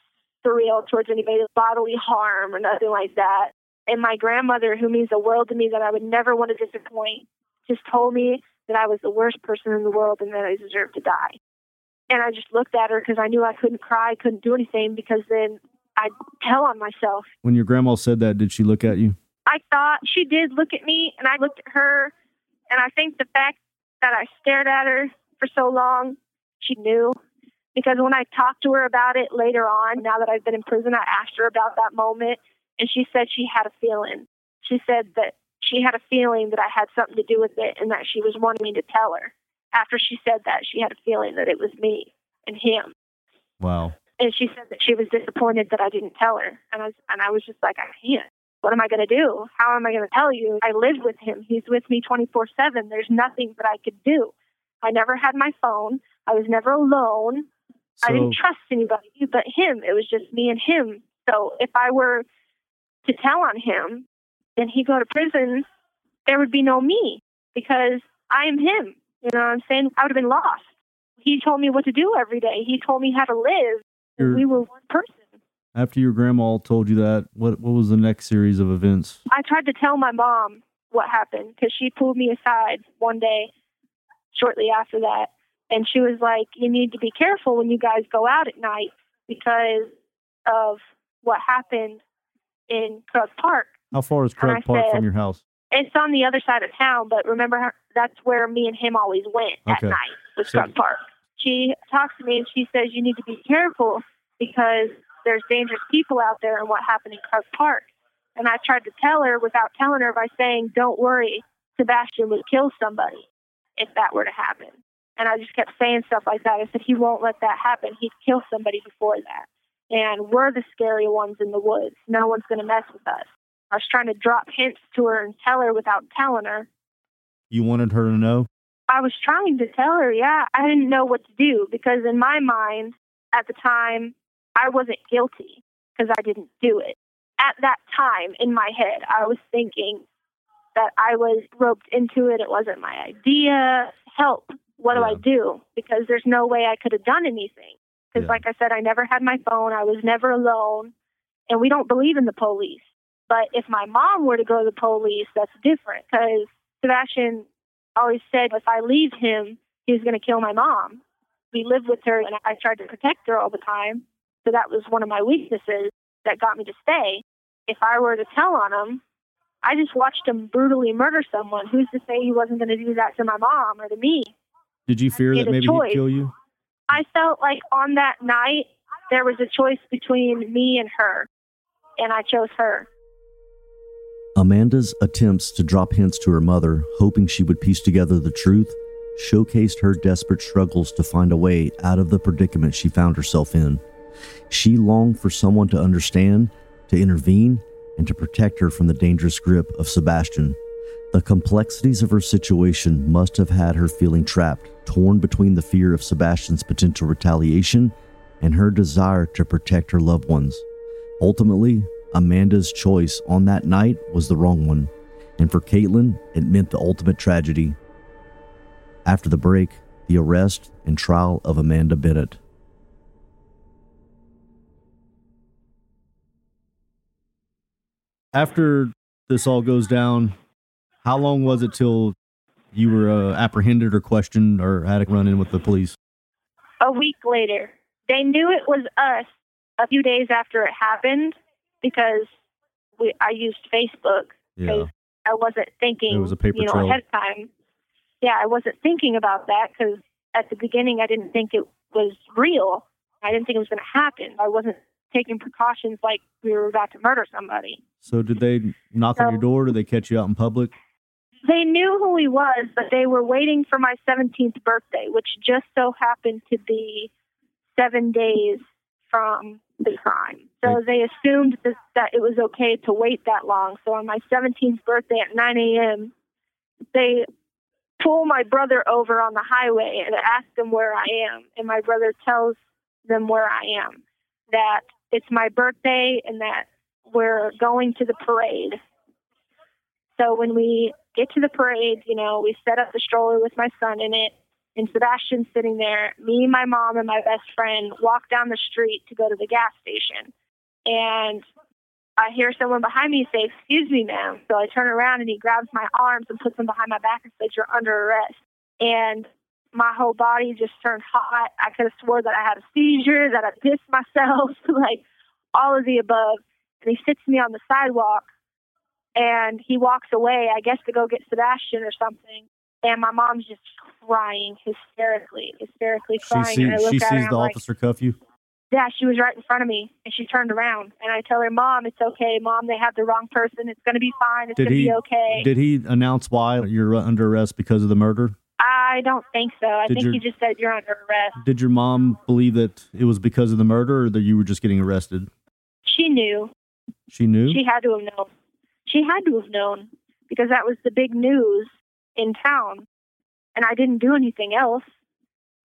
for real towards anybody, bodily harm or nothing like that. And my grandmother, who means the world to me that I would never want to disappoint, just told me that I was the worst person in the world and that I deserved to die. And I just looked at her because I knew I couldn't cry, couldn't do anything because then I'd tell on myself. When your grandma said that, did she look at you? I thought she did look at me, and I looked at her, and I think the fact that I stared at her for so long, she knew. Because when I talked to her about it later on, now that I've been in prison, I asked her about that moment, and she said she had a feeling. She said that she had a feeling that I had something to do with it, and that she was wanting me to tell her. After she said that, she had a feeling that it was me and him Wow. and she said that she was disappointed that I didn't tell her. And I was, and I was just like, I can't. What am I going to do? How am I going to tell you? I lived with him. He's with me 24 7. There's nothing that I could do. I never had my phone. I was never alone. I didn't trust anybody but him. It was just me and him. So if I were to tell on him, then he'd go to prison. There would be no me because I am him. You know what I'm saying? I would have been lost. He told me what to do every day. He told me how to live. You're- we were one person. After your grandma told you that, what what was the next series of events? I tried to tell my mom what happened because she pulled me aside one day shortly after that. And she was like, You need to be careful when you guys go out at night because of what happened in Krug Park. How far is Krug Park said- from your house? It's on the other side of town, but remember, that's where me and him always went at Okay. night, was So- Park. She talks to me and she says, You need to be careful because there's dangerous people out there and what happened in Krug Park. And I tried to tell her without telling her by saying, Don't worry, Sebastian would kill somebody if that were to happen. And I just kept saying stuff like that. I said, He won't let that happen. He'd kill somebody before that. And we're the scary ones in the woods. No one's going to mess with us. I was trying to drop hints to her and tell her without telling her. You wanted her to know? I was trying to tell her, yeah, I didn't know what to do because in my mind at the time, I wasn't guilty because I didn't do it. At that time in my head, I was thinking that I was roped into it. It wasn't my idea. Help. What do I do? Because there's no way I could have done anything. Because, like I said, I never had my phone. I was never alone. And we don't believe in the police. But if my mom were to go to the police, that's different. Because Sebastian always said if I leave him, he was going to kill my mom. We lived with her, and I tried to protect her all the time. So that was one of my weaknesses that got me to stay. If I were to tell on him, I just watched him brutally murder someone. Who's to say he wasn't going to do that to my mom or to me? Did you fear that maybe choice. he'd kill you? I felt like on that night there was a choice between me and her, and I chose her. Amanda's attempts to drop hints to her mother, hoping she would piece together the truth, showcased her desperate struggles to find a way out of the predicament she found herself in. She longed for someone to understand, to intervene, and to protect her from the dangerous grip of Sebastian. The complexities of her situation must have had her feeling trapped, torn between the fear of Sebastian's potential retaliation and her desire to protect her loved ones. Ultimately, Amanda's choice on that night was the wrong one, and for Kaytlin, it meant the ultimate tragedy. After the break, the arrest and trial of Amanda Bennett. After this all goes down, how long was it till you were uh, apprehended or questioned or had a run in with the police? A week later, they knew it was us a few days after it happened because we I used Facebook. Yeah. I wasn't thinking, It was a paper you know, trail. ahead of time. Yeah, I wasn't thinking about that because at the beginning I didn't think it was real. I didn't think it was going to happen. I wasn't taking precautions like we were about to murder somebody. So did they knock on your door? Did they catch you out in public? They knew who he was, but they were waiting for my 17th birthday, which just so happened to be seven days from the crime. So they assumed that, that it was okay to wait that long. So on my 17th birthday at 9 a.m., they pull my brother over on the highway and ask him where I am. And my brother tells them where I am, that it's my birthday and that we're going to the parade. So when we get to the parade, you know, we set up the stroller with my son in it, and Sebastian's sitting there. Me, my mom, and my best friend walk down the street to go to the gas station. And I hear someone behind me say, Excuse me, ma'am. So I turn around and he grabs my arms and puts them behind my back and says, You're under arrest. And my whole body just turned hot. I could have swore that I had a seizure, that I pissed myself, like all of the above. And he sits me on the sidewalk and he walks away, I guess to go get Sebastian or something. And my mom's just crying hysterically, hysterically She, crying. see, and I look she at her sees the I'm like, officer cuff you. Yeah, she was right in front of me, and she turned around, and I tell her, "Mom, it's okay. Mom, they have the wrong person. It's going to be fine. It's Did going to he? be okay." Did he announce why you're under arrest because of the murder? I don't think so. I Did think your- he just said you're under arrest. Did your mom believe that it was because of the murder, or that you were just getting arrested? She knew. She knew. She had to have known. She had to have known because that was the big news in town, and I didn't do anything else.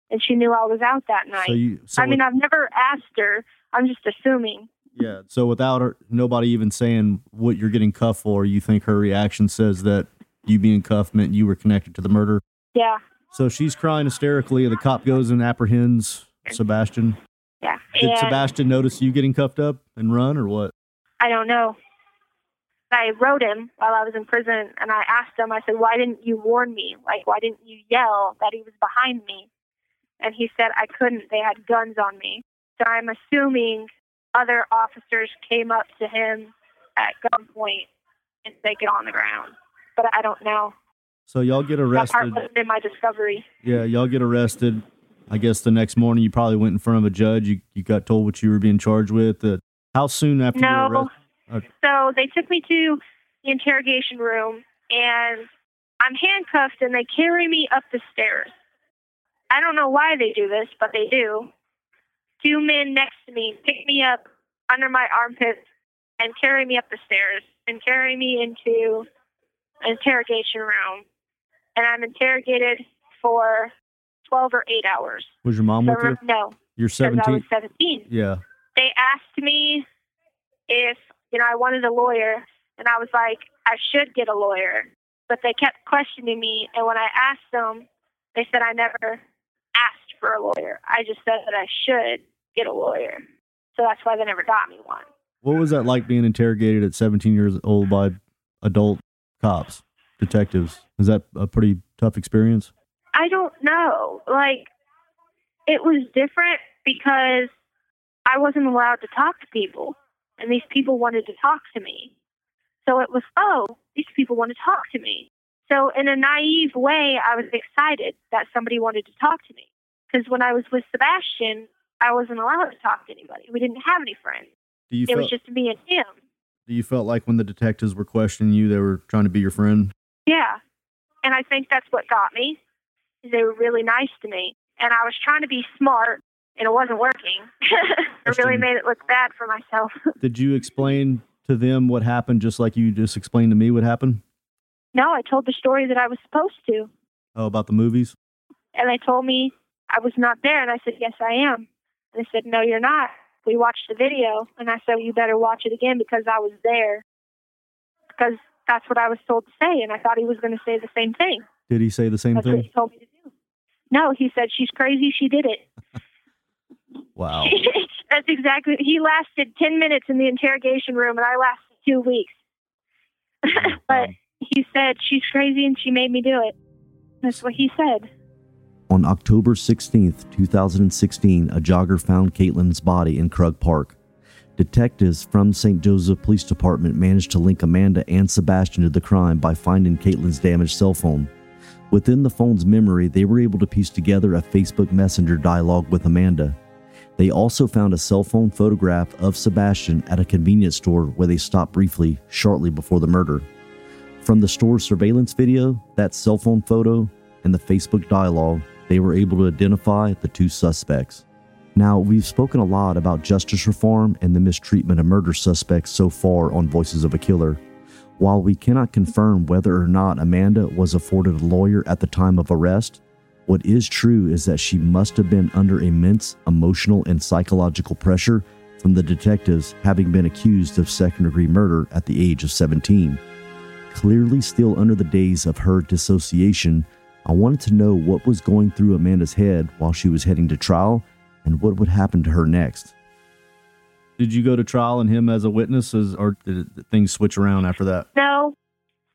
And she knew I was out that night. So you- so I mean, I've never asked her. I'm just assuming. Yeah. So without her, nobody even saying what you're getting cuffed for, you think her reaction says that you being cuffed meant you were connected to the murder? Yeah, So she's crying hysterically. The cop goes and apprehends Sebastian. yeah. Did and Sebastian notice you getting cuffed up and run, or what? I don't know. I wrote him while I was in prison, and I asked him. I said, "Why didn't you warn me? Like, why didn't you yell that he was behind me?" And he said, "I couldn't. They had guns on me." So I'm assuming other officers came up to him at gunpoint and said, "Get on the ground." But I don't know. So y'all get arrested. That part wasn't in my discovery. Yeah, y'all get arrested. I guess the next morning you probably went in front of a judge. You you got told what you were being charged with. Uh, how soon after you were No. arrested? Uh, So they took me to the interrogation room, and I'm handcuffed, and they carry me up the stairs. I don't know why they do this, but they do. Two men next to me pick me up under my armpits and carry me up the stairs and carry me into an interrogation room. And I'm interrogated for 12 or 8 hours. was your mom with you? No, You're because I 17. was 17 Yeah. they asked me if you know I wanted a lawyer, and I was like, I should get a lawyer, but they kept questioning me, and when I asked them, they said I never for a lawyer. I just said that I should get a lawyer, so that's why they never got me one. What was that like being interrogated at 17 years old by adult cops, detectives? Is that a pretty tough experience? I don't know. Like, it was different because I wasn't allowed to talk to people, and these people wanted to talk to me. So it was, oh, these people want to talk to me. So, in a naive way, I was excited that somebody wanted to talk to me. Because when I was with Sebastian, I wasn't allowed to talk to anybody. We didn't have any friends. Do you it feel, was just me and him. do you felt like when the detectives were questioning you, they were trying to be your friend? Yeah. And I think that's what got me. They were really nice to me. And I was trying to be smart and it wasn't working. it really made it look bad for myself. Did you explain to them what happened, just like you just explained to me what happened? no, I told the story that I was supposed to. Oh, about the movies? And they told me I was not there. And I said, Yes, I am. And they said, No, you're not. We watched the video. And I said, You better watch it again because I was there. Because that's what I was told to say. And I thought he was going to say the same thing. Did he say the same That's what thing? he told me to do. No, he said, She's crazy. She did it. Wow. That's exactly. He lasted ten minutes in the interrogation room, and I lasted two weeks. but he said she's crazy, and she made me do it. That's what he said. On October 16, 2016, a jogger found Kaytlin's body in Krug Park. Detectives from St. Joseph Police Department managed to link Amanda and Sebastian to the crime by finding Kaytlin's damaged cell phone. Within the phone's memory, they were able to piece together a Facebook Messenger dialogue with Amanda. They also found a cell phone photograph of Sebastian at a convenience store where they stopped briefly shortly before the murder. From the store's surveillance video, that cell phone photo, and the Facebook dialogue, they were able to identify the two suspects. Now, we've spoken a lot about justice reform and the mistreatment of murder suspects so far on Voices of a Killer. While we cannot confirm whether or not Amanda was afforded a lawyer at the time of arrest, what is true is that she must have been under immense emotional and psychological pressure from the detectives having been accused of second degree murder at the age of 17. Clearly, still under the days of her dissociation, I wanted to know what was going through Amanda's head while she was heading to trial and what would happen to her next. Did you go to trial and him as a witness, as, or did things switch around after that? No.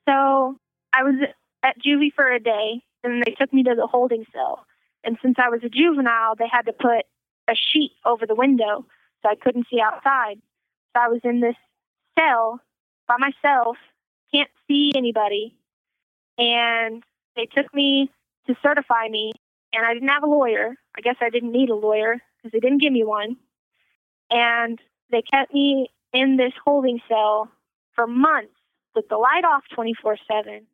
So I was at juvie for a day, and they took me to the holding cell. And since I was a juvenile, they had to put a sheet over the window so I couldn't see outside. So I was in this cell by myself, can't see anybody. And they took me to certify me, and I didn't have a lawyer. I guess I didn't need a lawyer because they didn't give me one. And they kept me in this holding cell for months with the light off 24 7.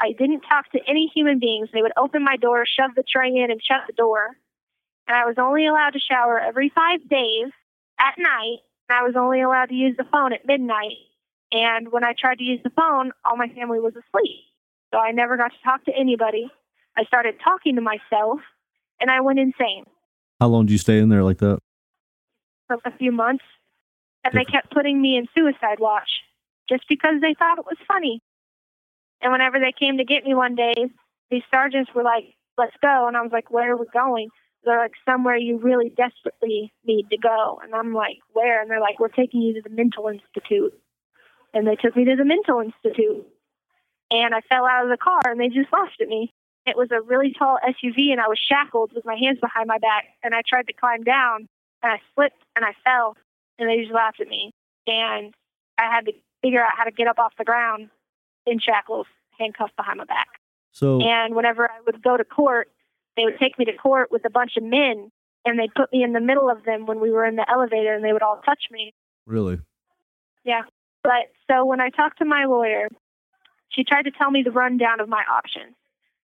I didn't talk to any human beings. They would open my door, shove the tray in, and shut the door. And I was only allowed to shower every five days at night. And I was only allowed to use the phone at midnight. And when I tried to use the phone, all my family was asleep. So I never got to talk to anybody. I started talking to myself, and I went insane How long did you stay in there like that? for a few months. And they kept putting me in suicide watch just because they thought it was funny. And whenever they came to get me one day, these sergeants were like, let's go. And I was like, where are we going? They're like, somewhere you really desperately need to go. And I'm like, where? And they're like, we're taking you to the mental institute. And they took me to the mental institute. And I fell out of the car and they just laughed at me. It was a really tall SUV and I was shackled with my hands behind my back. And I tried to climb down and I slipped and I fell and they just laughed at me. And I had to figure out how to get up off the ground in shackles, handcuffed behind my back. So, And whenever I would go to court, they would take me to court with a bunch of men and they'd put me in the middle of them when we were in the elevator and they would all touch me. really? Yeah. But so when I talked to my lawyer, she tried to tell me the rundown of my options.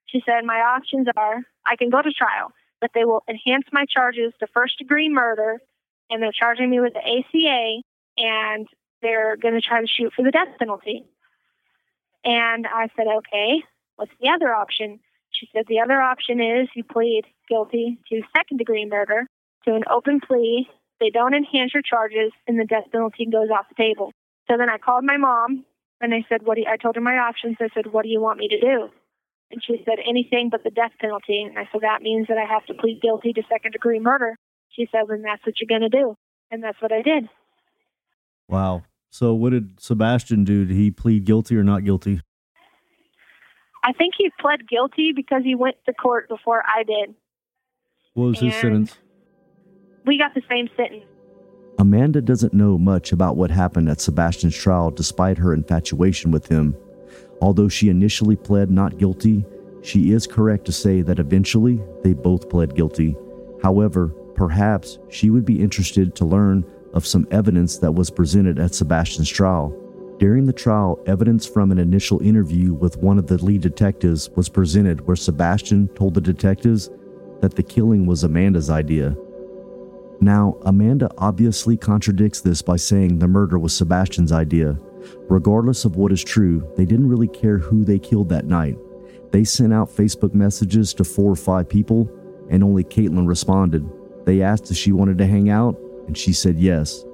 She said, My options are I can go to trial, but they will enhance my charges to first degree murder, and they're charging me with the ACA, and they're going to try to shoot for the death penalty. And I said, Okay, what's the other option? She said, The other option is you plead guilty to second degree murder, to an open plea. They don't enhance your charges, and the death penalty goes off the table. So then I called my mom, and I said, "What do you, I told her my options? I said, "What do you want me to do?" And she said, "Anything but the death penalty." And I said, "That means that I have to plead guilty to second degree murder." She said, "Then that's what you're going to do," and that's what I did. Wow. So, what did Sebastian do? Did he plead guilty or not guilty? I think he pled guilty because he went to court before I did. What was his sentence? We got the same sentence. Amanda doesn't know much about what happened at Sebastian's trial despite her infatuation with him. Although she initially pled not guilty, she is correct to say that eventually they both pled guilty. However, perhaps she would be interested to learn of some evidence that was presented at Sebastian's trial. During the trial, evidence from an initial interview with one of the lead detectives was presented where Sebastian told the detectives that the killing was Amanda's idea. Now, Amanda obviously contradicts this by saying the murder was Sebastian's idea. Regardless of what is true, they didn't really care who they killed that night. They sent out Facebook messages to four or five people, and only Kaytlin responded. They asked if she wanted to hang out, and she said yes.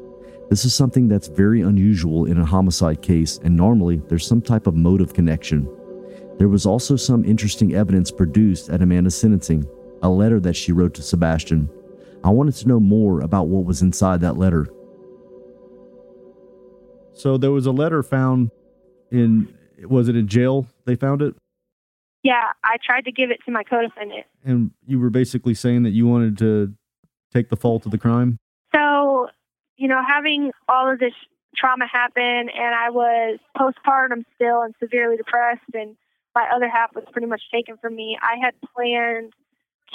This is something that's very unusual in a homicide case, and normally there's some type of motive connection. There was also some interesting evidence produced at Amanda's sentencing a letter that she wrote to Sebastian. I wanted to know more about what was inside that letter. So, there was a letter found in, was it in jail? They found it? Yeah, I tried to give it to my co-defendant. And you were basically saying that you wanted to take the fault of the crime? So, you know, having all of this trauma happen, and I was postpartum still and severely depressed, and my other half was pretty much taken from me. I had planned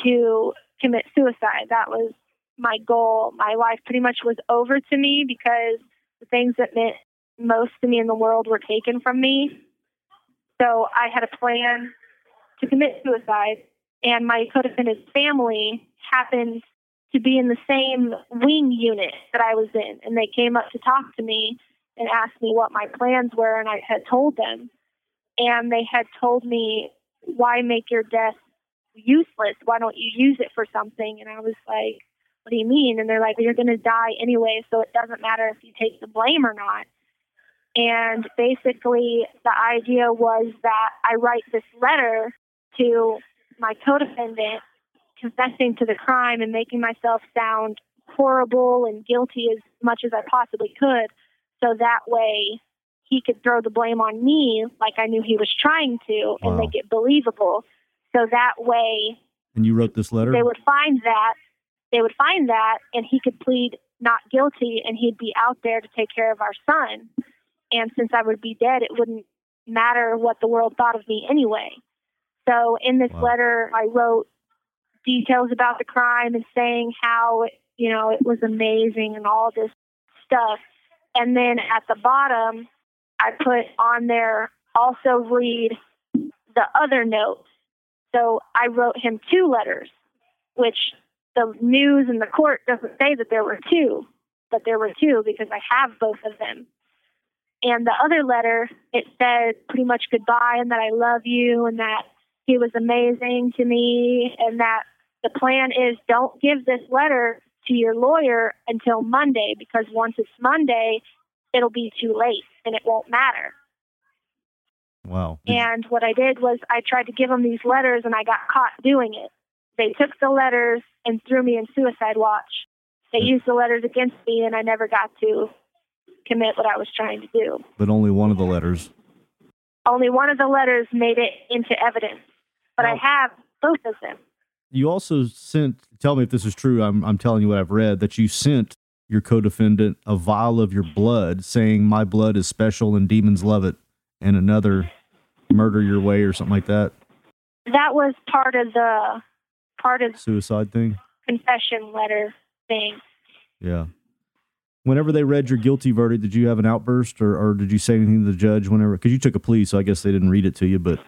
to commit suicide. That was my goal. My life pretty much was over to me because the things that meant most to me in the world were taken from me. So I had a plan to commit suicide, and my co-defendant's family happened to be in the same wing unit that I was in, and they came up to talk to me and asked me what my plans were, and I had told them, and they had told me, "Why make your death useless? Why don't you use it for something?" And I was like, "What do you mean?" And they're like, "You're going to die anyway, so it doesn't matter if you take the blame or not." And basically, the idea was that I write this letter to my co-defendant confessing to the crime and making myself sound horrible and guilty as much as I possibly could so that way he could throw the blame on me like I knew he was trying to and Wow. make it believable. So that way And you wrote this letter? they would find that they would find that and he could plead not guilty and he'd be out there to take care of our son. And since I would be dead, it wouldn't matter what the world thought of me anyway. So in this Wow. letter, I wrote details about the crime and saying how, you know, it was amazing and all this stuff. And then at the bottom, I put on there also read the other notes. So I wrote him two letters, which the news and the court doesn't say that there were two, but there were two because I have both of them. And the other letter, it said pretty much goodbye and that I love you and that he was amazing to me and that the plan is don't give this letter to your lawyer until Monday because once it's Monday, it'll be too late and it won't matter. Wow. And what I did was I tried to give them these letters and I got caught doing it. They took the letters and threw me in suicide watch. They hmm. used the letters against me and I never got to commit what I was trying to do. But only one of the letters. Only one of the letters made it into evidence, but I have both of them. You also sent, tell me if this is true, I'm, I'm telling you what I've read, that you sent your co defendant a vial of your blood saying, My blood is special and demons love it, and another murder your way or something like that. That was part of the part of Suicide thing. confession letter thing. Yeah. Whenever they read your guilty verdict, did you have an outburst or, or did you say anything to the judge whenever? Because you took a plea, so I guess they didn't read it to you, but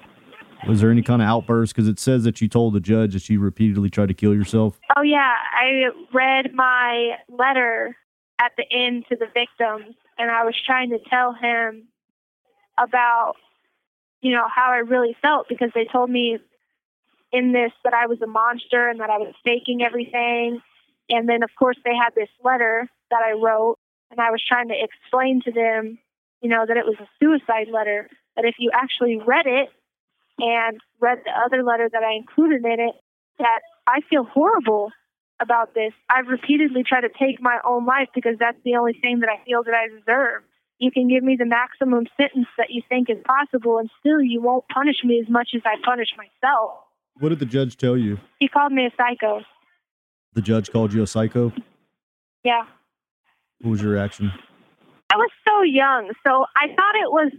was there any kind of outburst? Because it says that you told the judge that you repeatedly tried to kill yourself. Oh yeah, I read my letter at the end to the victims and I was trying to tell him about you know how I really felt because they told me in this that I was a monster and that I was faking everything and then of course they had this letter that I wrote and I was trying to explain to them you know that it was a suicide letter that if you actually read it and read the other letter that I included in it that I feel horrible about this. I've repeatedly tried to take my own life because that's the only thing that I feel that I deserve. You can give me the maximum sentence that you think is possible, and still you won't punish me as much as I punish myself. What did the judge tell you? He called me a psycho. The judge called you a psycho. Yeah. What was your reaction? I was so young, so I thought it was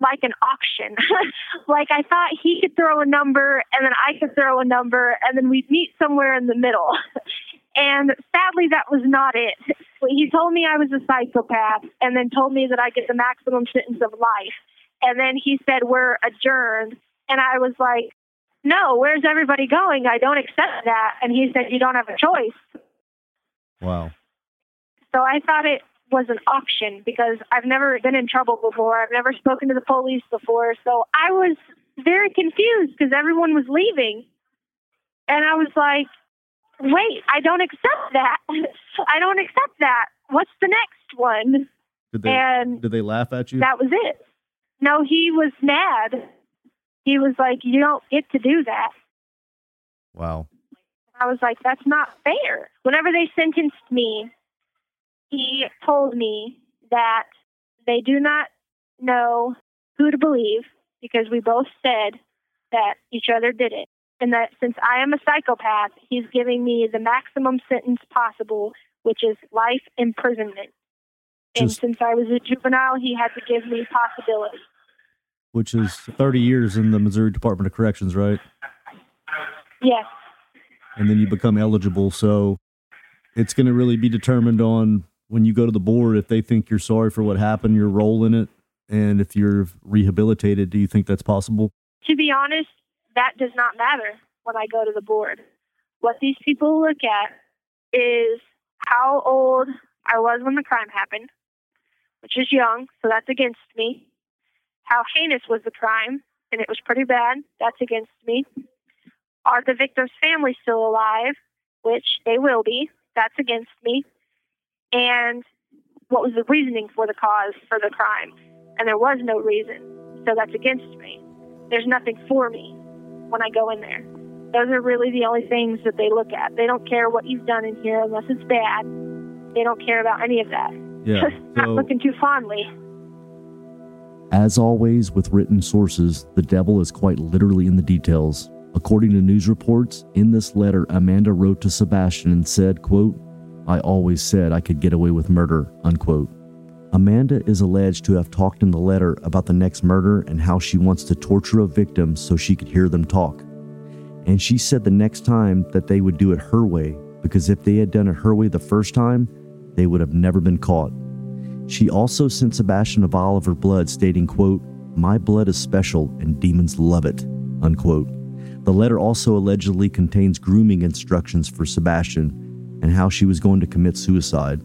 like an auction. like I thought he could throw a number and then I could throw a number and then we'd meet somewhere in the middle. and sadly that was not it. He told me I was a psychopath and then told me that I get the maximum sentence of life. And then he said we're adjourned and I was like, "No, where's everybody going? I don't accept that." And he said you don't have a choice. Wow. So I thought it was an auction because I've never been in trouble before. I've never spoken to the police before. So I was very confused because everyone was leaving. And I was like, wait, I don't accept that. I don't accept that. What's the next one? Did they And did they laugh at you? that was it. No, he was mad. He was like, you don't get to do that. wow. I was like, that's not fair. Whenever they sentenced me, he told me that they do not know who to believe because we both said that each other did it. And that since I am a psychopath, he's giving me the maximum sentence possible, which is life imprisonment. and Just- since I was a juvenile, he had to give me possibility. Which is 30 years in the Missouri Department of Corrections, right? Yes. And then you become eligible. So it's going to really be determined on when you go to the board if they think you're sorry for what happened, your role in it, And if you're rehabilitated, do you think that's possible? To be honest, that does not matter when I go to the board. What these people look at is how old I was when the crime happened, which is young, so that's against me. How heinous was the crime, and it was pretty bad, that's against me. Are the victim's family still alive, which they will be, that's against me. And what was the reasoning for the cause for the crime? And there was no reason, so that's against me. There's nothing for me when I go in there. Those are really the only things that they look at. They don't care what you've done in here unless it's bad. They don't care about any of that. Yeah. Just not so- looking too fondly. As always with written sources, the devil is quite literally in the details. According to news reports, in this letter Amanda wrote to Sebastian and said, quote, I always said I could get away with murder, unquote. Amanda is alleged to have talked in the letter about the next murder and how she wants to torture a victim so she could hear them talk. And she said the next time that they would do it her way, because if they had done it her way the first time, they would have never been caught. She also sent Sebastian a vial of her blood stating, quote, My blood is special and demons love it, unquote. The letter also allegedly contains grooming instructions for Sebastian and how she was going to commit suicide.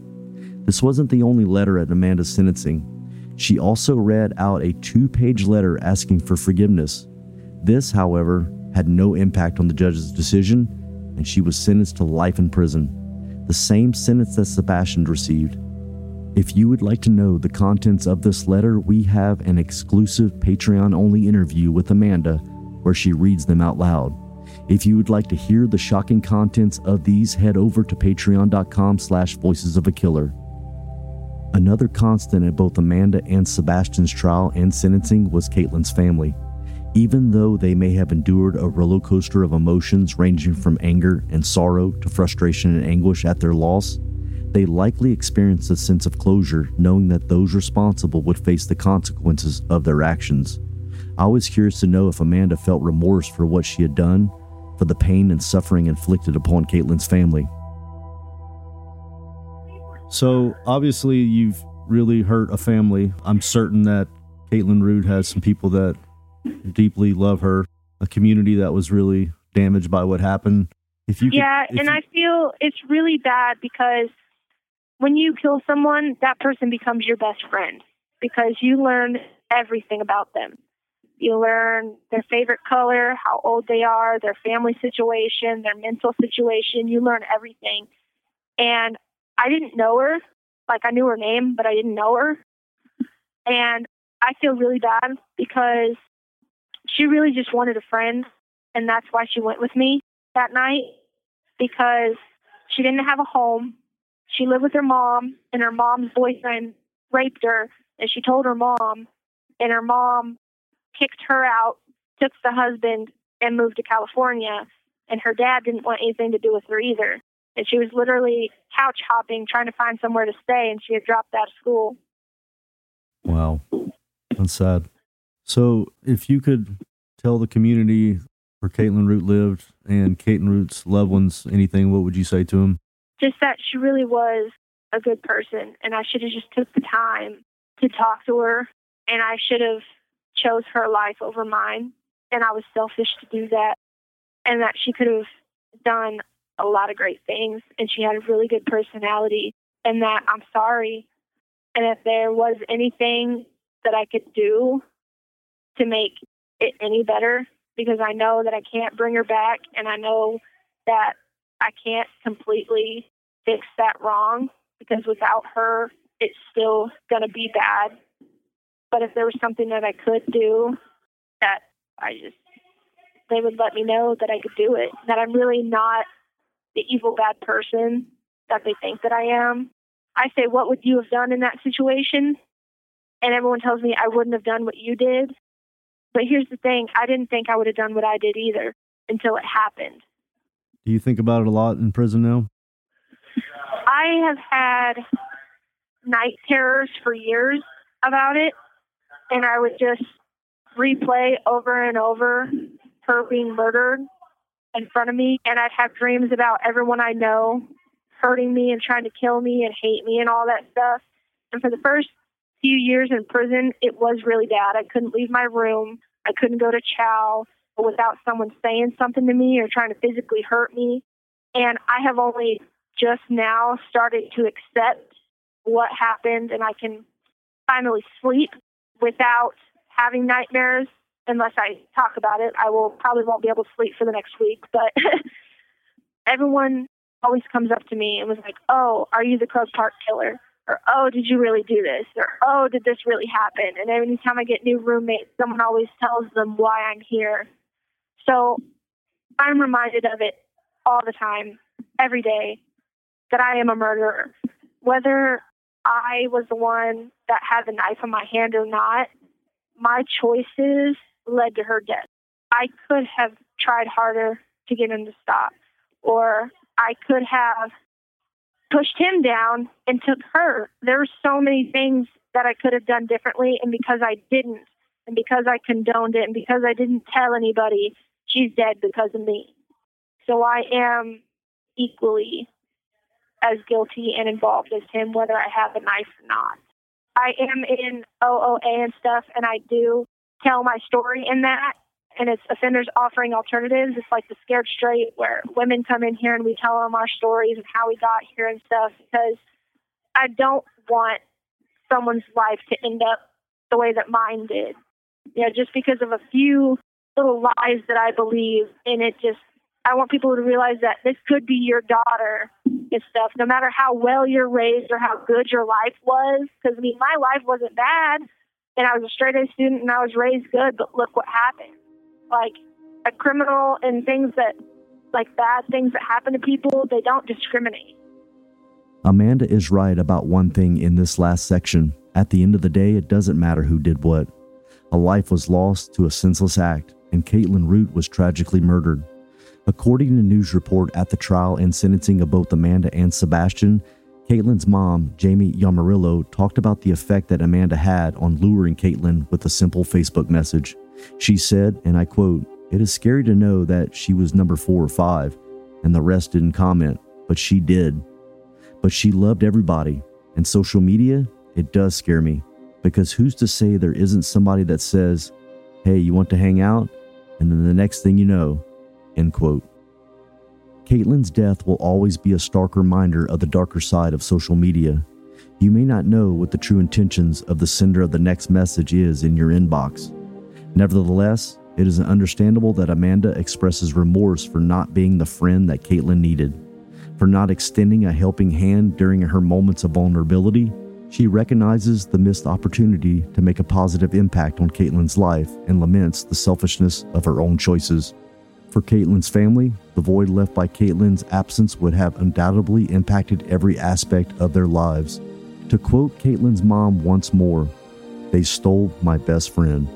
This wasn't the only letter at Amanda's sentencing. She also read out a two page letter asking for forgiveness. This, however, had no impact on the judge's decision, and she was sentenced to life in prison, the same sentence that Sebastian received. If you would like to know the contents of this letter, we have an exclusive Patreon only interview with Amanda where she reads them out loud. If you would like to hear the shocking contents of these, head over to patreon.com slash voices of a killer. Another constant at both Amanda and Sebastian's trial and sentencing was Kaytlin's family. Even though they may have endured a roller coaster of emotions ranging from anger and sorrow to frustration and anguish at their loss, they likely experienced a sense of closure knowing that those responsible would face the consequences of their actions. I was curious to know if Amanda felt remorse for what she had done, for the pain and suffering inflicted upon Kaytlin's family. So obviously, you've really hurt a family. I'm certain that Kaytlin Root has some people that deeply love her, a community that was really damaged by what happened. If you could- yeah, if and you- I feel it's really bad because when you kill someone, that person becomes your best friend because you learn everything about them. You learn their favorite color, how old they are, their family situation, their mental situation. You learn everything. And I didn't know her. Like, I knew her name, but I didn't know her. And I feel really bad because she really just wanted a friend. And that's why she went with me that night because she didn't have a home. She lived with her mom, and her mom's boyfriend raped her, and she told her mom, and her mom kicked her out, took the husband, and moved to California. And her dad didn't want anything to do with her either. And she was literally couch hopping, trying to find somewhere to stay, and she had dropped out of school. Wow. That's sad. So if you could tell the community where Kaytlin Root lived and Kaytlin Root's loved ones anything, what would you say to them? just that she really was a good person and I should have just took the time to talk to her and I should have chose her life over mine and I was selfish to do that and that she could have done a lot of great things and she had a really good personality and that I'm sorry and if there was anything that I could do to make it any better because I know that I can't bring her back and I know that I can't completely fix that wrong because without her, it's still going to be bad. But if there was something that I could do, that I just, they would let me know that I could do it, that I'm really not the evil, bad person that they think that I am. I say, What would you have done in that situation? And everyone tells me I wouldn't have done what you did. But here's the thing I didn't think I would have done what I did either until it happened. Do you think about it a lot in prison now? I have had night terrors for years about it, and I would just replay over and over her being murdered in front of me, and I'd have dreams about everyone I know hurting me and trying to kill me and hate me and all that stuff. And for the first few years in prison, it was really bad. I couldn't leave my room. I couldn't go to chow without someone saying something to me or trying to physically hurt me. And I have only just now started to accept what happened and I can finally sleep without having nightmares unless I talk about it. I will probably won't be able to sleep for the next week, but everyone always comes up to me and was like, "Oh, are you the Krug Park killer?" Or "Oh, did you really do this?" Or "Oh, did this really happen?" And every time I get new roommates, someone always tells them why I'm here. So I'm reminded of it all the time, every day, that I am a murderer. Whether I was the one that had the knife in my hand or not, my choices led to her death. I could have tried harder to get him to stop, or I could have pushed him down and took her. There were so many things that I could have done differently, and because I didn't, and because I condoned it, and because I didn't tell anybody, she's dead because of me. So I am equally as guilty and involved as him, whether I have a knife or not. I am in OOA and stuff, and I do tell my story in that. And it's offenders offering alternatives. It's like the Scared Straight, where women come in here and we tell them our stories and how we got here and stuff. Because I don't want someone's life to end up the way that mine did. You know, just because of a few little lies that I believe, and it just I want people to realize that this could be your daughter and stuff, no matter how well you're raised or how good your life was. Because, I mean, my life wasn't bad, and I was a straight A student and I was raised good, but look what happened. Like, a criminal and things that, like bad things that happen to people, they don't discriminate. Amanda is right about one thing in this last section. At the end of the day, it doesn't matter who did what. A life was lost to a senseless act, and Kaytlin Root was tragically murdered. According to news report at the trial and sentencing of both Amanda and Sebastian, Kaytlin's mom, Jamie Yamarillo, talked about the effect that Amanda had on luring Kaytlin with a simple Facebook message. She said, and I quote, It is scary to know that she was number four or five, and the rest didn't comment, but she did. But she loved everybody, and social media, it does scare me, because who's to say there isn't somebody that says, Hey, you want to hang out? And then the next thing you know, End quote. Kaytlin's death will always be a stark reminder of the darker side of social media. You may not know what the true intentions of the sender of the next message is in your inbox. Nevertheless, it is understandable that Amanda expresses remorse for not being the friend that Kaytlin needed. For not extending a helping hand during her moments of vulnerability, she recognizes the missed opportunity to make a positive impact on Kaytlin's life and laments the selfishness of her own choices. For Kaytlin's family, the void left by Kaytlin's absence would have undoubtedly impacted every aspect of their lives. To quote Kaytlin's mom once more, they stole my best friend.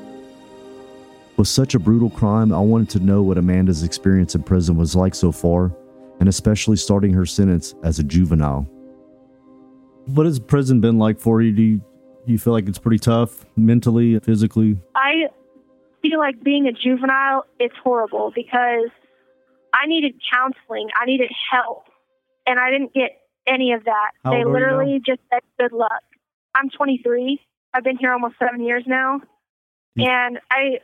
With such a brutal crime, I wanted to know what Amanda's experience in prison was like so far, and especially starting her sentence as a juvenile. What has prison been like for you? Do you, do you feel like it's pretty tough mentally, physically? I feel like being a juvenile, it's horrible because I needed counseling, I needed help, and I didn't get any of that. How they old are you literally just said good luck. I'm 23. I've been here almost seven years now, and I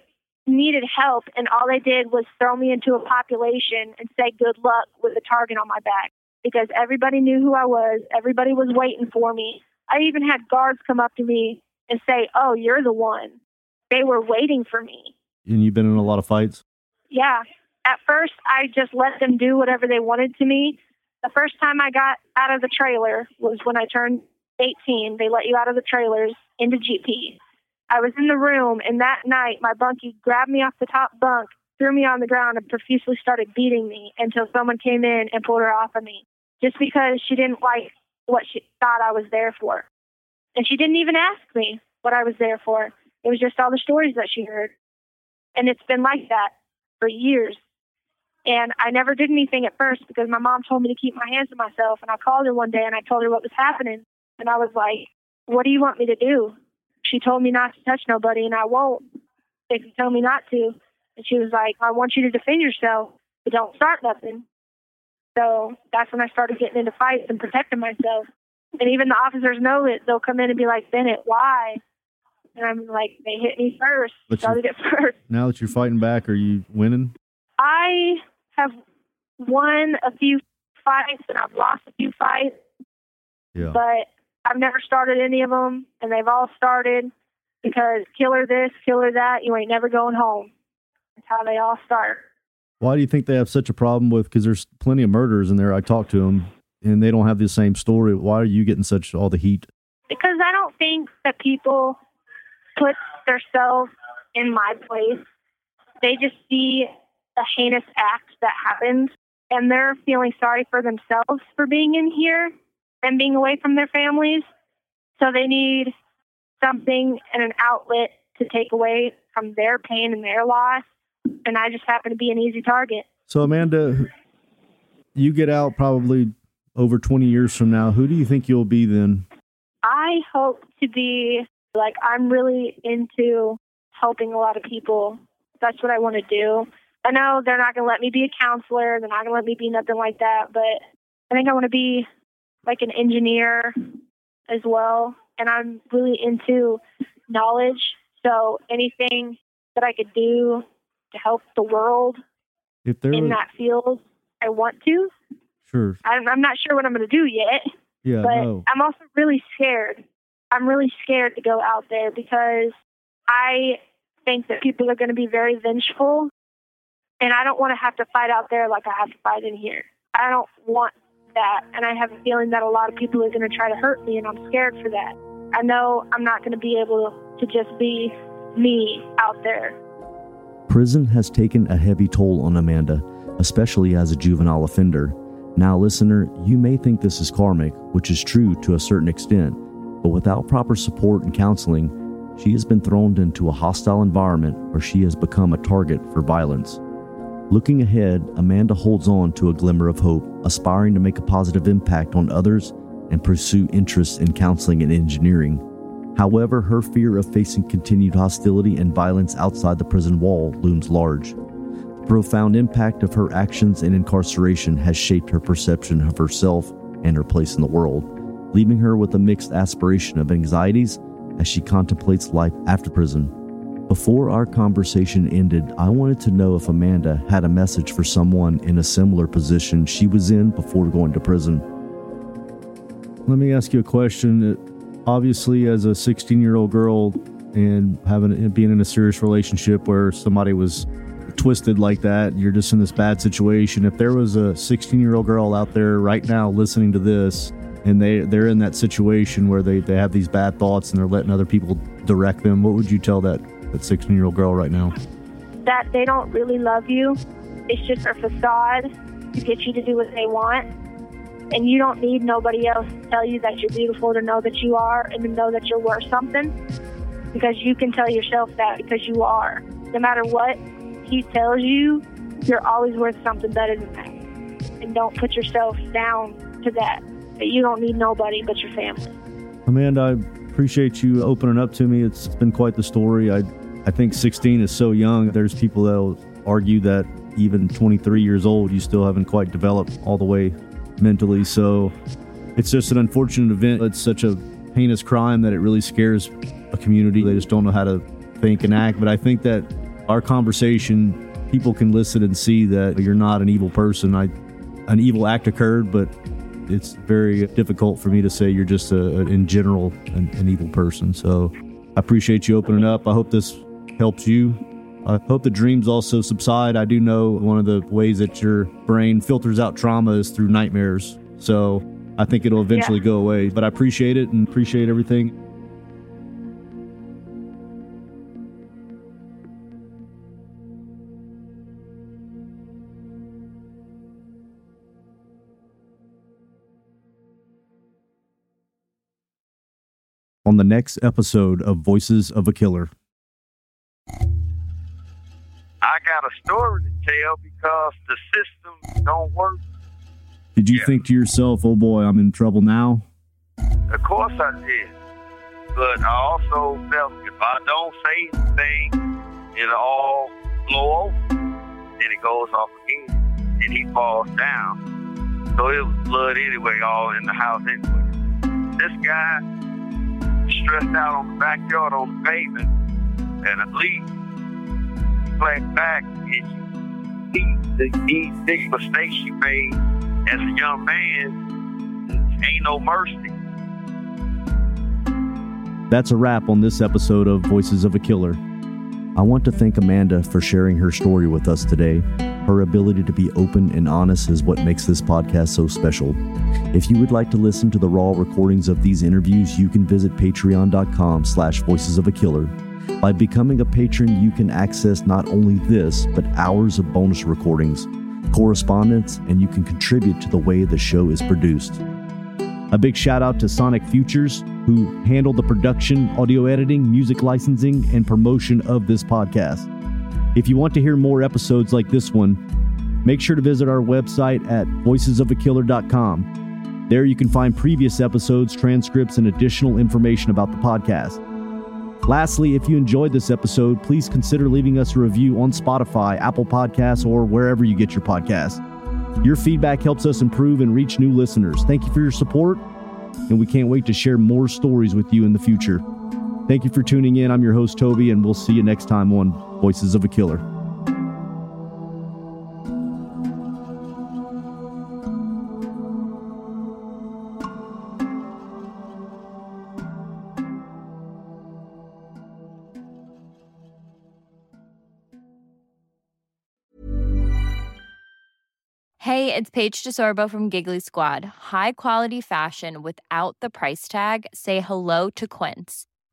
needed help, and all they did was throw me into a population and say good luck with a target on my back because everybody knew who I was. Everybody was waiting for me. I even had guards come up to me and say, "Oh, you're the one." They were waiting for me. And you've been in a lot of fights? Yeah. At first, I just let them do whatever they wanted to me. The first time I got out of the trailer was when I turned 18. They let you out of the trailers into GP. I was in the room, and that night, my bunkie grabbed me off the top bunk, threw me on the ground, and profusely started beating me until someone came in and pulled her off of me just because she didn't like what she thought I was there for. And she didn't even ask me what I was there for. It was just all the stories that she heard. And it's been like that for years. And I never did anything at first because my mom told me to keep my hands to myself. And I called her one day and I told her what was happening. And I was like, What do you want me to do? She told me not to touch nobody, and I won't if you tell me not to. And she was like, I want you to defend yourself, but don't start nothing. So that's when I started getting into fights and protecting myself. And even the officers know it. They'll come in and be like, Bennett, why? And I'm like, they hit me first. But Started it first. Now that you're fighting back, are you winning? I have won a few fights and I've lost a few fights, Yeah. but I've never started any of them, and they've all started because killer this, killer that, you ain't never going home. That's how they all start. Why do you think they have such a problem with? Because there's plenty of murderers in there. I talked to them, and they don't have the same story. Why are you getting such all the heat? Because I don't think that people put themselves in my place. They just see a heinous act that happened, and they're feeling sorry for themselves for being in here and being away from their families. So they need something and an outlet to take away from their pain and their loss. And I just happen to be an easy target. So Amanda, you get out probably over 20 years from now. Who do you think you'll be then? I hope to be like I'm really into helping a lot of people. That's what I want to do. I know they're not going to let me be a counselor. They're not going to let me be nothing like that. But I think I want to be like an engineer as well. And I'm really into knowledge. So anything that I could do to help the world If there in was, that field, I want to. sure, I'm, I'm not sure what I'm going to do yet. yeah, but no, I'm also really scared. I'm really scared to go out there because I think that people are going to be very vengeful, and I don't want to have to fight out there like I have to fight in here. I don't want that, and I have a feeling that a lot of people are going to try to hurt me, and I'm scared for that. I know I'm not going to be able to just be me out there. Prison has taken a heavy toll on Amanda, especially as a juvenile offender. Now, listener, you may think this is karmic, which is true to a certain extent, but without proper support and counseling, she has been thrown into a hostile environment where she has become a target for violence. Looking ahead, Amanda holds on to a glimmer of hope, aspiring to make a positive impact on others and pursue interests in counseling and engineering. However, her fear of facing continued hostility and violence outside the prison wall looms large. The profound impact of her actions in incarceration has shaped her perception of herself and her place in the world, leaving her with a mixed aspiration of anxieties as she contemplates life after prison. Before our conversation ended, I wanted to know if Amanda had a message for someone in a similar position she was in before going to prison. Let me ask you a question. Uh, obviously, as a 16 year old girl and having being in a serious relationship where somebody was twisted like that, you're just in this bad situation. If there was a 16 year old girl out there right now listening to this, and they they're in that situation where they, they have these bad thoughts and they're letting other people direct them, what would you tell that that 16 year old girl right now? That they don't really love you. It's just a facade to get you to do what they want. And you don't need nobody else to tell you that you're beautiful to know that you are and to know that you're worth something. Because you can tell yourself that because you are. No matter what he tells you, you're always worth something better than that. And don't put yourself down to that. That you don't need nobody but your family. Amanda, I appreciate you opening up to me. It's been quite the story. I I think 16 is so young. There's people that'll argue that even 23 years old, you still haven't quite developed all the way mentally. So it's just an unfortunate event. It's such a heinous crime that it really scares a community. They just don't know how to think and act. But I think that our conversation, people can listen and see that you're not an evil person. I, an evil act occurred, but it's very difficult for me to say you're just a, in general an, an evil person. So I appreciate you opening up. I hope this helps you. I hope the dreams also subside. I do know one of the ways that your brain filters out trauma is through nightmares. So I think it'll eventually Yeah. go away. But I appreciate it and appreciate everything. On the next episode of Voices of a Killer. I got a story to tell because the system don't work. Did you think to yourself, oh boy, I'm in trouble now? Of course I did. But I also felt if I don't say anything, it'll all blow over. Then it goes off again. And he falls down. So it was blood anyway, all in the house anyway. this guy stressed out on the backyard on the pavement, and at least reflect back and see the big mistakes you made as a young man. Ain't no mercy. That's a wrap on this episode of Voices of a Killer. I want to thank Amanda for sharing her story with us today. Her ability to be open and honest is what makes this podcast so special. If you would like to listen to the raw recordings of these interviews, you can visit patreon.com slash voices of a killer. By becoming a patron, you can access not only this, but hours of bonus recordings, correspondence, and you can contribute to the way the show is produced. A big shout out to Sonic Futures, who handled the production, audio editing, music licensing, and promotion of this podcast. If you want to hear more episodes like this one, make sure to visit our website at voicesofakiller.com. There you can find previous episodes, transcripts, and additional information about the podcast. Lastly, if you enjoyed this episode, please consider leaving us a review on Spotify, Apple Podcasts, or wherever you get your podcasts. Your feedback helps us improve and reach new listeners. Thank you for your support, and we can't wait to share more stories with you in the future. Thank you for tuning in. I'm your host, Toby, and we'll see you next time on Voices of a Killer. Hey, it's Paige DeSorbo from Giggly Squad. High quality fashion without the price tag? Say hello to Quince.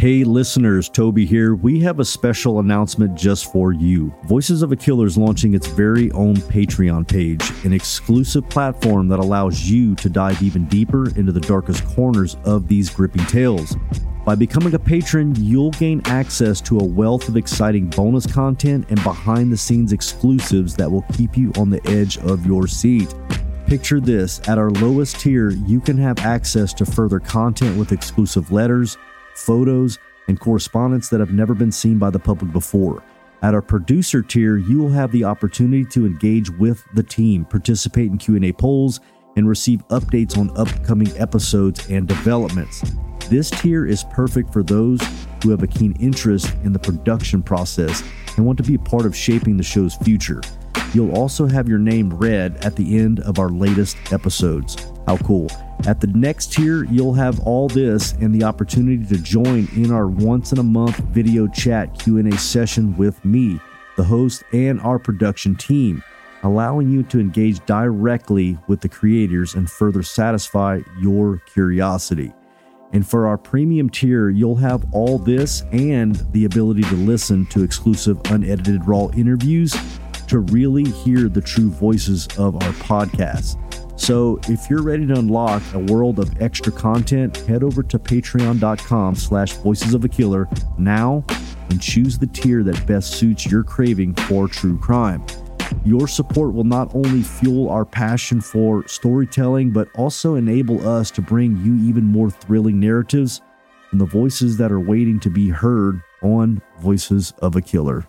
Hey listeners, Toby here. We have a special announcement just for you. Voices of a Killer is launching its very own Patreon page, an exclusive platform that allows you to dive even deeper into the darkest corners of these gripping tales. By becoming a patron, you'll gain access to a wealth of exciting bonus content and behind the scenes exclusives that will keep you on the edge of your seat. Picture this at our lowest tier, you can have access to further content with exclusive letters, photos, and correspondence that have never been seen by the public before. At our producer tier, you will have the opportunity to engage with the team, participate in Q&A polls, and receive updates on upcoming episodes and developments. This tier is perfect for those who have a keen interest in the production process and want to be a part of shaping the show's future. You'll also have your name read at the end of our latest episodes. How cool. At the next tier, you'll have all this and the opportunity to join in our once in a month video chat Q&A session with me, the host, and our production team, allowing you to engage directly with the creators and further satisfy your curiosity. And for our premium tier, you'll have all this and the ability to listen to exclusive unedited raw interviews to really hear the true voices of our podcast. So if you're ready to unlock a world of extra content, head over to patreon.com slash voices of a killer now and choose the tier that best suits your craving for true crime. Your support will not only fuel our passion for storytelling, but also enable us to bring you even more thrilling narratives and the voices that are waiting to be heard on Voices of a Killer.